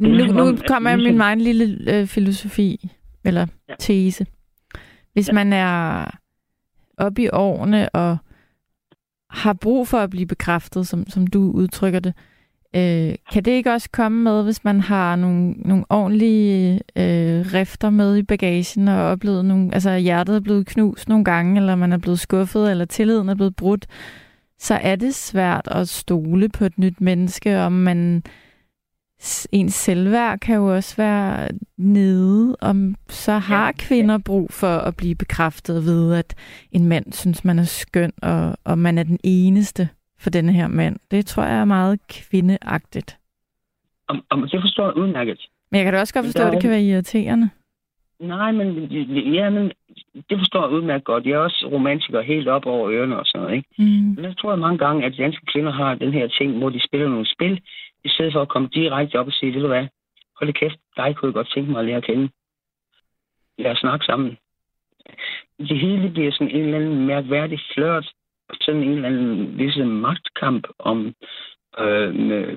Nu, nu kommer jeg med min egen lille øh, filosofi, eller Ja. tese. Hvis Ja. man er oppe i årene og har brug for at blive bekræftet, som, som du udtrykker det, øh, kan det ikke også komme med, hvis man har nogle, nogle ordentlige øh, rifter med i bagagen og oplevet nogle, altså hjertet er blevet knust nogle gange, eller man er blevet skuffet, eller tilliden er blevet brudt, så er det svært at stole på et nyt menneske, om man ens selvværd kan jo også være nede, om så har kvinder brug for at blive bekræftet ved, at en mand synes, man er skøn, og, og man er den eneste for denne her mand. Det tror jeg er meget kvindeagtigt. Om, om, det forstår jeg udmærket. Men jeg kan da også godt forstå, der at det kan være irriterende. Nej, men, ja, men det forstår jeg udmærket godt. Jeg er også romantiker helt op over ørerne og sådan noget, ikke? Mm. Men jeg tror jeg mange gange, at danske kvinder har den her ting, hvor de spiller nogle spil, i stedet for at komme direkte op og sige, ved du hvad, hold kæft, dig kunne jeg godt tænke mig at lære at kende. Lad os snakke sammen. Det hele bliver sådan en eller anden mærkværdig flørt, sådan en eller anden ligesom magtkamp om... Øh, med,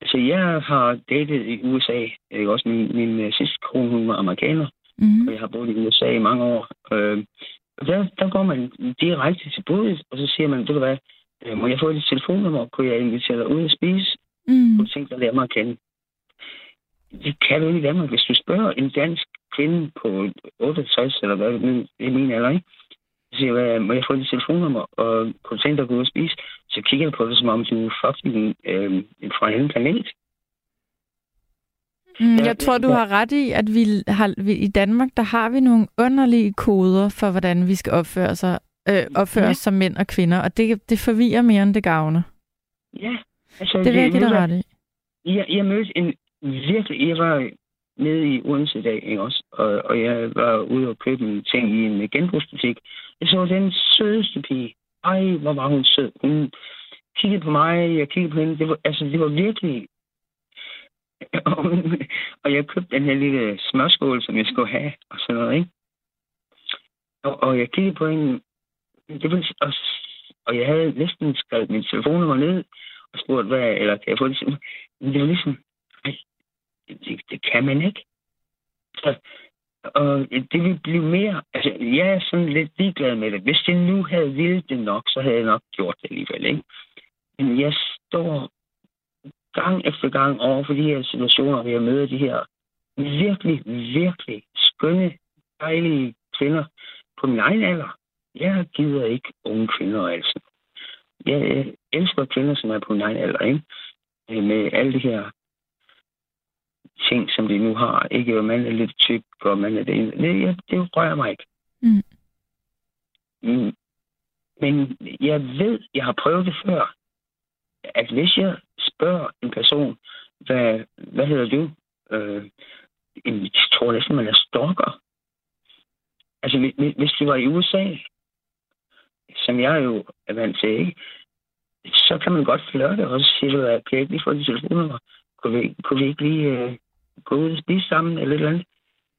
altså, jeg har datet i USA. Ikke? Også min, min øh, sidste kone, hun var amerikaner, Mm. og jeg har boet i USA i mange år. Øh, og der, der går man direkte til budet, og så siger man, ved du hvad, øh, må jeg få dit telefonnummer? Kunne jeg invitere dig ud at spise? Mm. Du tænker at lære mig at kende. Det kan du ikke i Danmark. Hvis du spørger en dansk kvinde på 68, eller hvad det er min alder, ikke? Så siger jeg, må jeg få dit telefonnummer, og kunne du tænke dig at gå ud og spise? Så kigger jeg på det, som om du er fucking øh, fra en anden planet. Mm, jeg tror, du har ret i, at vi har vi, i Danmark, der har vi nogle underlige koder for, hvordan vi skal opføre, sig, øh, opføre Ja. os som mænd og kvinder, og det, det forvirrer mere, end det gavner. Ja. Altså, Det vil jeg give dig ret i. Jeg, jeg mødte en virkelig... Jeg var nede i Odense i dag, ikke også? Og, og jeg var ude og købe en ting i en genbrugsbutik. Jeg så den sødeste pige. Ej, hvor var hun sød. Hun kiggede på mig, jeg kiggede på hende. Det var, altså, det var virkelig... Og, jeg købte den her lille smørskål, som jeg skulle have, og sådan noget, ikke? Og, og jeg kiggede på hende. Det var, og, og jeg havde næsten skrevet min telefonnummer ned, og spurgt, hvad, eller kan jeg få det? Men det var ligesom, ej, det, det kan man ikke. Så, og det ville blive mere, altså jeg er sådan lidt ligeglad med det. Hvis det nu havde ville det nok, så havde jeg nok gjort det alligevel, ikke? Men jeg står gang efter gang over for de her situationer, hvor jeg møder de her virkelig, virkelig skønne, dejlige kvinder på min egen alder. Jeg gider ikke unge kvinder, altså. Jeg elsker kvinder, som er på min egen alder, ikke? Med alle de her ting, som de nu har. Ikke, og man er lidt tyk, og man er det ene. Det, jeg, det rører mig ikke. Mm. Mm. Men jeg ved, jeg har prøvet det før, at hvis jeg spørger en person, hvad, hvad hedder du? Øh, jeg tror næsten, man er stalker. Altså, hvis- hvis du var i USA, som jeg jo er vant til, ikke? så kan man godt flirte, og så siger du, at kan jeg ikke lige få dit telefonnummer? Kunne vi, kunne vi ikke lige øh, gå ud og spise sammen, eller et eller andet?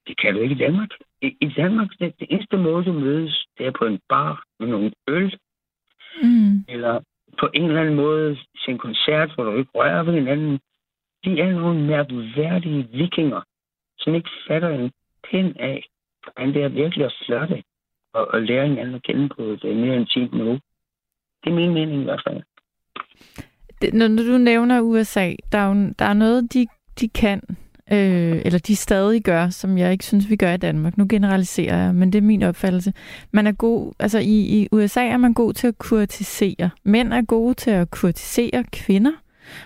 Det kan du ikke i Danmark. i, i Danmark, det, det eneste måde, du mødes, det er på en bar med nogle øl, Mm. eller på en eller anden måde til en koncert, hvor du ikke rører ved hinanden. De er nogle mærkværdige vikinger, som ikke fatter en pind af, hvordan det er virkelig at flirte og, og lære hinanden at kende på et øh, mere intimt niveau. Det er min mening i hvert fald. Det, når du nævner USA, der er, jo, der er noget, de, de kan, øh, eller de stadig gør, som jeg ikke synes, vi gør i Danmark. Nu generaliserer jeg, men det er min opfattelse. Man er god, altså i, i USA er man god til at kurtisere. Mænd er gode til at kurtisere kvinder,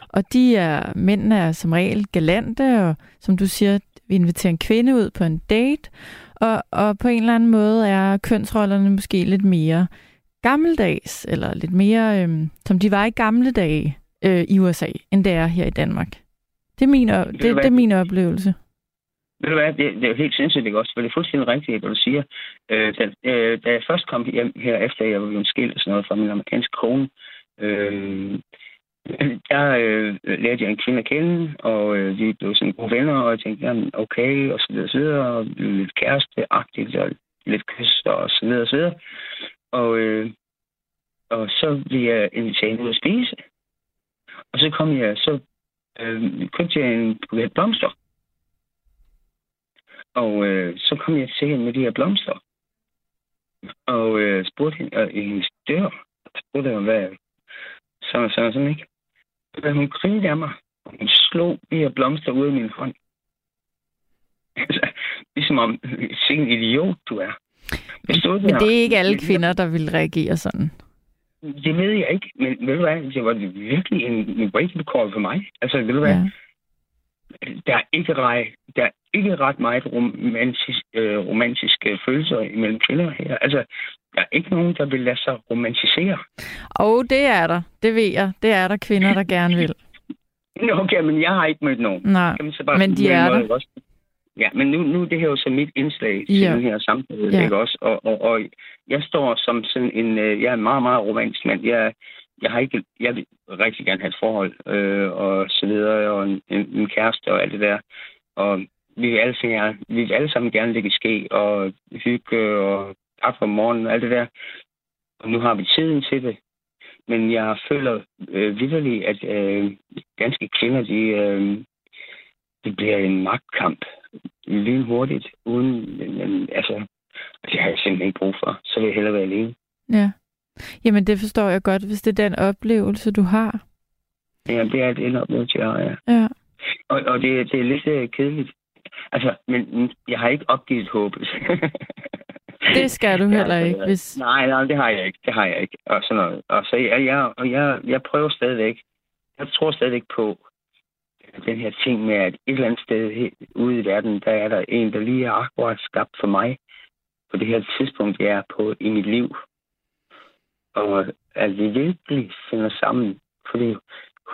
og de er, mændene er som regel galante, og som du siger, vi inviterer en kvinde ud på en date, og, og på en eller anden måde er kønsrollerne måske lidt mere gammeldags, eller lidt mere, øh, som de var i gamle dage øh, i USA, end det er her i Danmark. Det er min, det, det er min oplevelse. Ved du hvad, det, det er jo helt sindssygt, ikke også? For det er fuldstændig rigtigt, hvad du siger. Øh, da, øh, da jeg først kom hjem her, efter jeg var blevet skilt og sådan noget fra min amerikanske kone, øh, der øh, lærte jeg en kvinde at kende, og øh, vi blev sådan gode venner, og jeg tænkte, jamen, okay, og så videre, og så videre, og blev lidt kæresteagtigt, og lidt kys, og så videre, og så videre. Og, øh, og så blev jeg inviteret ud at spise. Og så kom jeg, så øh, købte jeg en buket blomster. Og øh, så kom jeg til hende med de her blomster. Og øh, spurgte hende øh, i hendes dør. Spurgte hende, hvad sådan og sådan og sådan, ikke? Og hun grinede af mig. Hun slog de her blomster ud af min hånd. Altså, ligesom om, sikke en idiot du er. Men, men det er ikke alle kvinder, der vil reagere sådan. Det ved jeg ikke, men ved du hvad, det var virkelig en, en wake-up call for mig. Altså, ved du hvad, ja. der, er ikke rej, der er ikke ret meget romantisk, øh, romantiske følelser imellem kvinder her. Altså, der er ikke nogen, der vil lade sig romantisere. Og det er der, det ved jeg. Det er der kvinder, der gerne vil. Okay, men jeg har ikke mødt nogen. Nej, kan man så bare men de er der. Også? Ja, men nu, nu er det her jo så mit indslag til Ja. den her samtale, Ja. ikke også? Og, og, og jeg står som sådan en, øh, jeg er en meget, meget romantisk mand. Jeg, jeg har ikke, jeg vil rigtig gerne have et forhold, øh, og så videre, og en, en, en kæreste og alt det der. Og vi vil alle, sammen, vi vil alle sammen gerne ligge i ske og hygge og kaffe om morgenen og alt det der. Og nu har vi tiden til det. Men jeg føler øh, vidderligt, at øh, danske kvinder, de, øh, det bliver en magtkamp lynhurtigt, uden, men, altså, det har jeg simpelthen ikke brug for. Så vil jeg hellere være alene. Ja. Jamen, det forstår jeg godt, hvis det er den oplevelse, du har. Ja, det er det oplevelse, jeg har, ja. Ja. Og, og det, det er lidt øh, kedeligt. Altså, men jeg har ikke opgivet håbet. Det skal du heller Ja, ikke, hvis... Nej, nej, det har jeg ikke. Det har jeg ikke. Og sådan noget. Og så jeg, jeg, og jeg, jeg prøver stadigvæk. Jeg tror stadigvæk på den her ting med, at et eller andet sted ude i verden, der er der en, der lige er akkurat skabt for mig på det her tidspunkt, jeg er på i mit liv. Og at vi virkelig finder sammen, fordi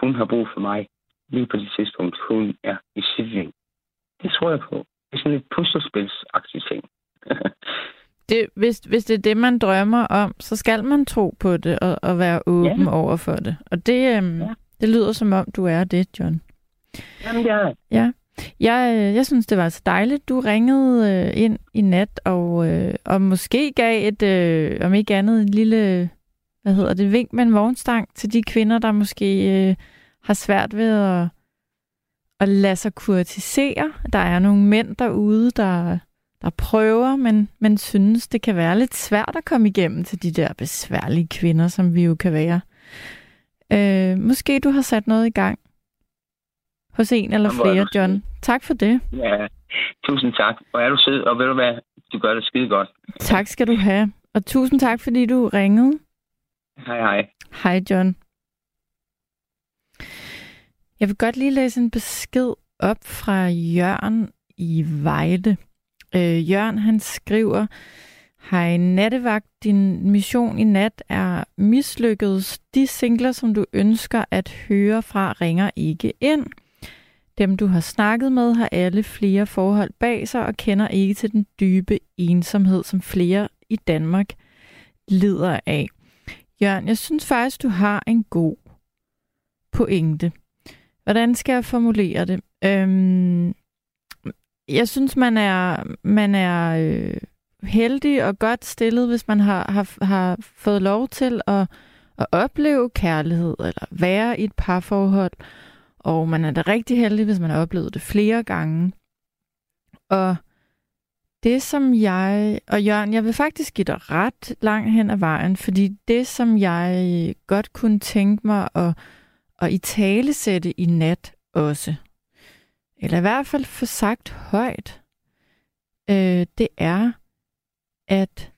hun har brug for mig lige på det tidspunkt, hun er i sit liv. Det tror jeg på. Det er sådan et puslespilsagtigt ting. Det, hvis, hvis det er det, man drømmer om, så skal man tro på det og, og være åben Ja. over for det. Og det, øhm, Ja. det lyder som om, du er det, John. Jamen, det Ja. Jeg, øh, jeg synes, det var så dejligt, du ringede øh, ind i nat, og, øh, og måske gav et, øh, om ikke andet, en lille, hvad hedder det, vink med en vognstang til de kvinder, der måske øh, har svært ved at, at lade sig kurtisere. Der er nogle mænd derude, der, der prøver, men, men synes, det kan være lidt svært at komme igennem til de der besværlige kvinder, som vi jo kan være. Øh, måske du har sat noget i gang hos en eller er flere. John. Tak for det. Ja, tusind tak. Og er du sød, og ved du hvad, du gør det skide godt. Tak skal du have. Og tusind tak, fordi du ringede. Hej hej. Hej, John. Jeg vil godt lige læse en besked op fra Jørgen i Vejle. Øh, Jørgen, han skriver, Hej nattevagt, din mission i nat er mislykket. De singler, som du ønsker at høre fra, ringer ikke ind. Dem, du har snakket med, har alle flere forhold bag sig og kender ikke til den dybe ensomhed, som flere i Danmark lider af. Jørgen, jeg synes faktisk, du har en god pointe. Hvordan skal jeg formulere det? Øhm, jeg synes, man er, man er øh, heldig og godt stillet, hvis man har, har, har fået lov til at, at opleve kærlighed eller være i et parforhold. Og man er da rigtig heldig, hvis man har oplevet det flere gange. Og det, som jeg... Og Jørgen, jeg vil faktisk give dig ret langt hen ad vejen, fordi det, som jeg godt kunne tænke mig at, at i tale sætte i nat også, eller i hvert fald få sagt højt, øh, det er, at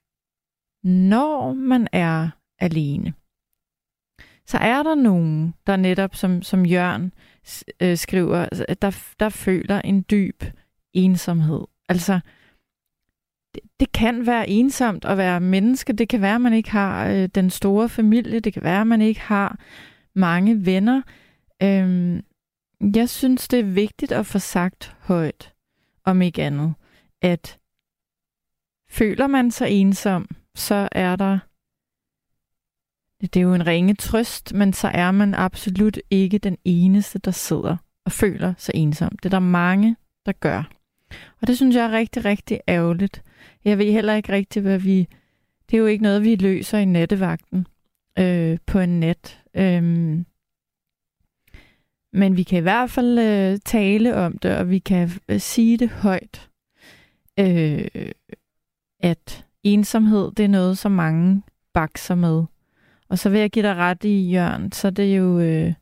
når man er alene, så er der nogen, der netop, som, som Jørgen øh, skriver, altså, der, der føler en dyb ensomhed. Altså, det, det kan være ensomt at være menneske. Det kan være, at man ikke har øh, den store familie. Det kan være, at man ikke har mange venner. Øhm, jeg synes, det er vigtigt at få sagt højt, om ikke andet, at føler man sig ensom, så er der det er jo en ringe trøst, men så er man absolut ikke den eneste, der sidder og føler sig ensom. Det er der mange, der gør. Og det synes jeg er rigtig, rigtig ærgerligt. Jeg ved heller ikke rigtigt, hvad vi... Det er jo ikke noget, vi løser i nattevagten øh, på en net. Øhm, men vi kan i hvert fald øh, tale om det, og vi kan øh, sige det højt, øh, at ensomhed, det er noget, som mange bakser med. Og så vil jeg give dig ret i, Jørgen, så det er jo... Øh,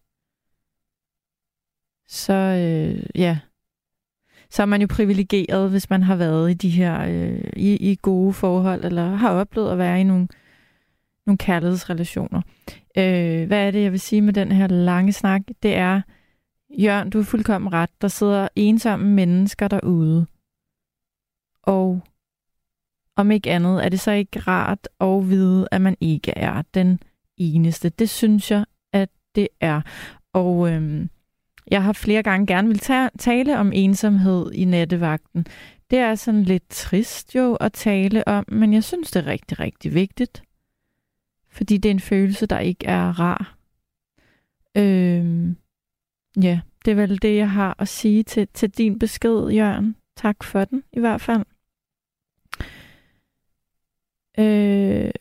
så øh, ja, så er man jo privilegeret, hvis man har været i de her øh, i, i gode forhold, eller har oplevet at være i nogle, nogle kærlighedsrelationer. Øh, hvad er det, jeg vil sige med den her lange snak? Det er, Jørgen, du er fuldkommen ret. Der sidder ensomme mennesker derude. Og om ikke andet, er det så ikke rart at vide, at man ikke er den eneste. Det synes jeg, at det er. Og øhm, jeg har flere gange gerne vil ta- tale om ensomhed i nattevagten. Det er sådan lidt trist jo at tale om, men jeg synes, det er rigtig, rigtig vigtigt. Fordi det er en følelse, der ikke er rar. Øhm, ja, det er vel det, jeg har at sige til, til din besked, Jørgen. Tak for den, i hvert fald. Øh,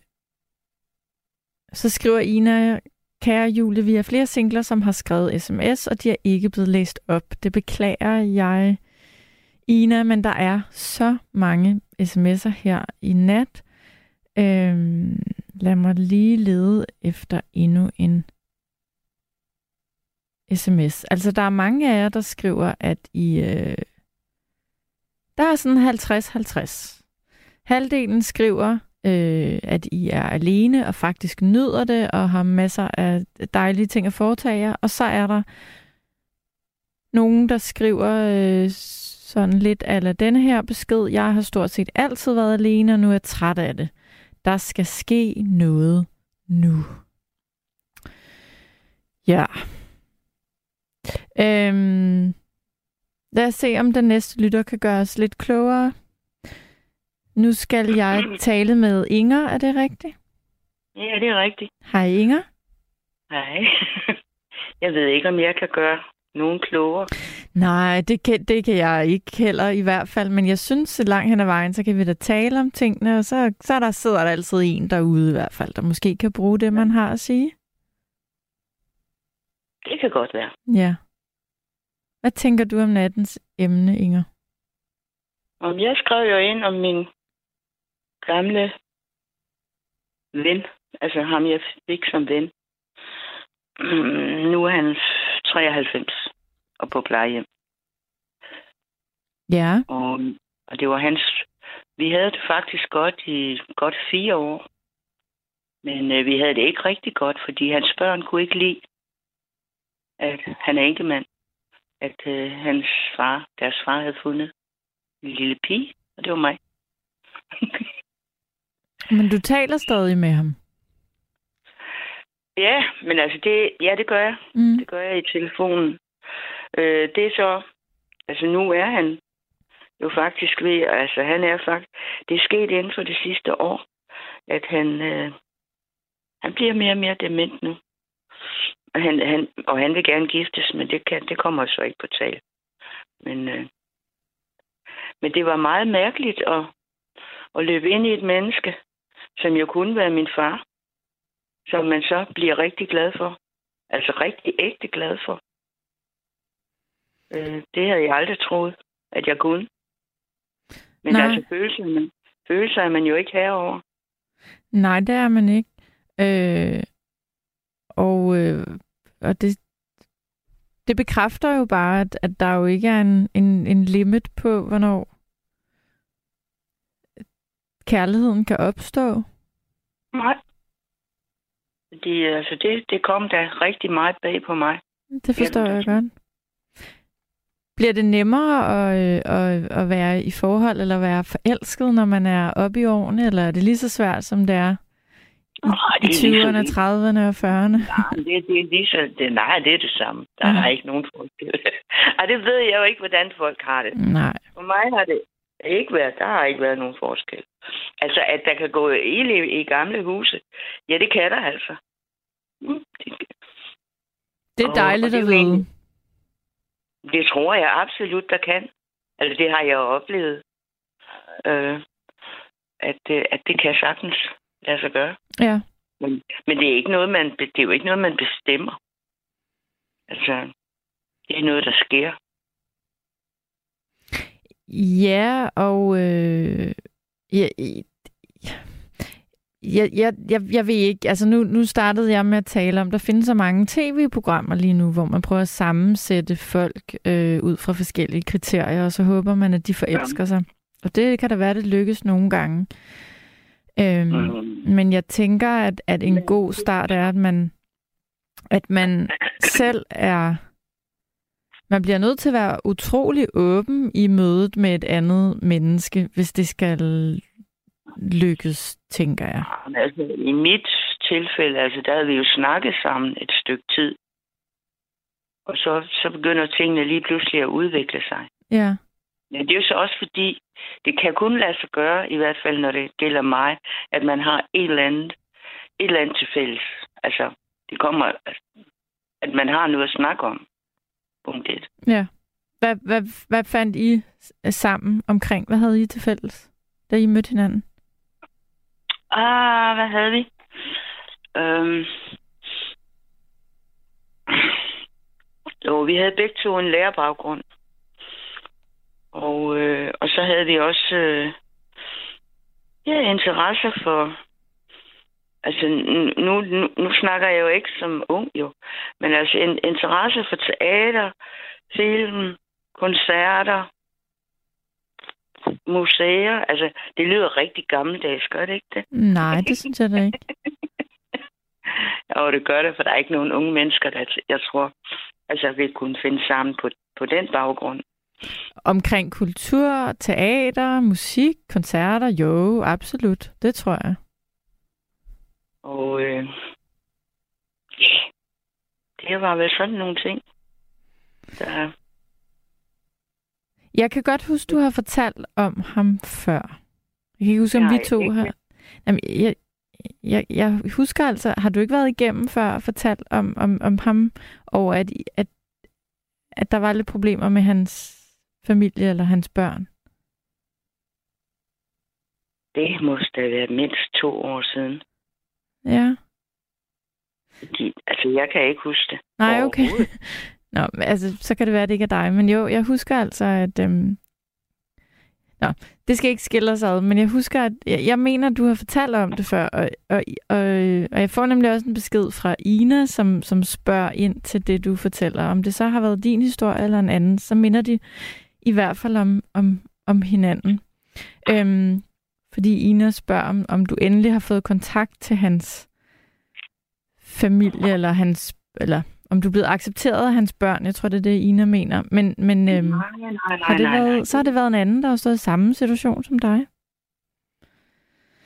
så skriver Ina, kære Julie, vi har flere singler, som har skrevet sms, og de er ikke blevet læst op. Det beklager jeg, Ina, men der er så mange sms'er her i nat. Øhm, lad mig lige lede efter endnu en sms. Altså, der er mange af jer, der skriver, at I... Øh, der er sådan 50-50. Halvdelen skriver, øh, at I er alene og faktisk nyder det og har masser af dejlige ting at foretage jer. Og så er der nogen, der skriver øh, sådan lidt af denne her besked. Jeg har stort set altid været alene, og nu er jeg træt af det. Der skal ske noget nu. Ja. Øhm, lad os se, om den næste lytter kan gøre os lidt klogere. Nu skal jeg tale med Inger, er det rigtigt? Ja, det er rigtigt. Hej Inger. Hej. Jeg ved ikke, om jeg kan gøre nogen klogere. Nej, det kan, det kan jeg ikke heller i hvert fald, men jeg synes, at langt hen ad vejen, så kan vi da tale om tingene, og så, så der sidder der altid en derude i hvert fald, der måske kan bruge det, man har at sige. Det kan godt være. Ja. Hvad tænker du om nattens emne, Inger? Om jeg skrev jo ind om min gamle ven, altså ham jeg fik som ven. Nu er han 93 og på plejehjem. Ja. Og, og det var hans... Vi havde det faktisk godt i godt fire år. Men øh, vi havde det ikke rigtig godt, fordi hans børn kunne ikke lide, at han er enkemand. At øh, hans far, deres far havde fundet en lille pige, og det var mig. Men du taler stadig med ham? Ja, men altså det, ja, det gør jeg. Mm. Det gør jeg i telefonen. Øh, det er så, altså nu er han jo faktisk ved, altså han er faktisk, det er sket inden for det sidste år, at han, øh, han bliver mere og mere dement nu. Og han, han, og han vil gerne giftes, men det, kan, det kommer så ikke på tale. Men øh, Men det var meget mærkeligt at, at løbe ind i et menneske, som jo kunne være min far, som man så bliver rigtig glad for. Altså rigtig ægte glad for. Øh, det havde jeg aldrig troet, at jeg kunne. Men Nej. altså, følelser, man, følelser er man jo ikke herover. Nej, det er man ikke. Øh, og øh, og det, det bekræfter jo bare, at, at der jo ikke er en, en, en limit på, hvornår kærligheden kan opstå. Nej. Det, altså, det, det kom da rigtig meget bag på mig. Det forstår jeg godt. Bliver det nemmere at, øh, at, at være i forhold eller være forelsket, når man er oppe i årene, eller er det lige så svært, som det er i, Nej, i det er lige så 20'erne, vildt. 30'erne og 40'erne? Nej, det, det er lige så, det, nej, det er det samme. Der Ja. er ikke nogen forskel. Ej, det ved jeg jo ikke, hvordan folk har det. Nej. For mig har det ikke været, der har ikke været nogen forskel. Altså, at der kan gå ild i, i gamle huse, ja, det kan der altså. Mm, Det, Det er Og- dejligt og at det jo vide. det tror jeg absolut, der kan. Altså, det har jeg oplevet. Øh, at, øh, at det kan sagtens lade sig gøre. Ja. Men, men det er ikke noget, man, det er jo ikke noget, man bestemmer. Altså, det er noget, der sker. Ja, og øh, ja, jeg, jeg, jeg, jeg ved ikke, altså nu, nu startede jeg med at tale om, der findes så mange tv-programmer lige nu, hvor man prøver at sammensætte folk øh, ud fra forskellige kriterier, og så håber man, at de forelsker sig. Og det kan da være, det lykkes nogle gange. Øhm. Men jeg tænker, at, at en god start er, at man, at man selv er... Man bliver nødt til at være utrolig åben i mødet med et andet menneske, hvis det skal lykkes, tænker jeg. Altså, I mit tilfælde, altså, der havde vi jo snakket sammen et stykke tid. Og så, så begynder tingene lige pludselig at udvikle sig. Ja, Men det er jo så også fordi, det kan kun lade sig gøre, i hvert fald når det gælder mig, at man har et eller andet, et eller andet til fælles. Altså, det kommer, at man har noget at snakke om. Punkt et. ja. Hvad, hvad, hvad fandt I sammen omkring? Hvad havde I til fælles, da I mødte hinanden? Ah, hvad havde vi? Øhm. Jo, vi havde begge to en lærerbaggrund. Og, øh, og så havde vi også øh, ja, interesse for... Altså, nu, nu, nu snakker jeg jo ikke som ung, jo. Men altså, en interesse for teater, film, koncerter, museer. Altså, det lyder rigtig gammeldags, gør det ikke det? Nej, det synes jeg da ikke. Og det gør det, for der er ikke nogen unge mennesker, der jeg tror, altså vil kunne finde sammen på, på den baggrund. Omkring kultur, teater, musik, koncerter, jo, absolut. Det tror jeg. Og øh, ja, det var vel sådan nogle ting, der... Jeg kan godt huske, du har fortalt om ham før. Jeg kan ikke huske, om Nej, vi to har... Jamen, jeg, jeg, jeg husker altså, har du ikke været igennem før og fortalt om, om, om ham, og at, at, at der var lidt problemer med hans familie eller hans børn? Det måste have været mindst to år siden. Ja. Fordi, altså, jeg kan ikke huske det. Nej, okay. Nå, altså, så kan det være, at det ikke er dig. Men jo, jeg husker altså, at... Øhm... Nå, det skal ikke skille os ad, men jeg husker, at jeg, jeg mener, at du har fortalt om det før, og, og, og, og jeg får nemlig også en besked fra Ina, som, som spørger ind til det, du fortæller. Om det så har været din historie eller en anden, så minder de i hvert fald om, om, om hinanden. Øhm, fordi Ina spørger, om, om du endelig har fået kontakt til hans familie, eller hans eller om du er blevet accepteret af hans børn. Jeg tror, det er det, Ina mener. Men, men øhm, Nej, nej, nej, har det nej, været, nej. så har det været en anden, der har stået i samme situation som dig?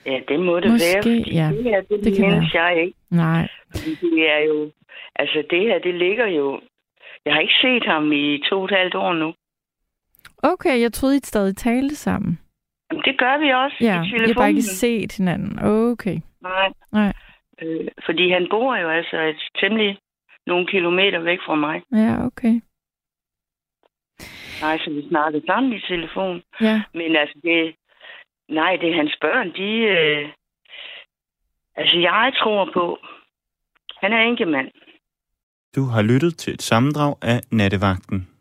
Ja, det må det Måske, være, fordi ja. det her, det, Det kan mindes jeg ikke. Nej. Fordi Det er jo, altså det her, det ligger jo, jeg har ikke set ham i to og et halvt år nu. Okay, jeg troede, I stadig talte sammen. Det gør vi også Ja, i jeg har telefonen. bare ikke set hinanden. Okay. Nej, Nej. Øh, fordi han bor jo altså et temmelig nogle kilometer væk fra mig. Ja, okay. Nej, så vi snakkede sammen i telefon. Ja. Men altså, det, nej, det er hans børn, de... Øh, altså, jeg tror på, han er enkemand. Du har lyttet til et sammendrag af Nattevagten.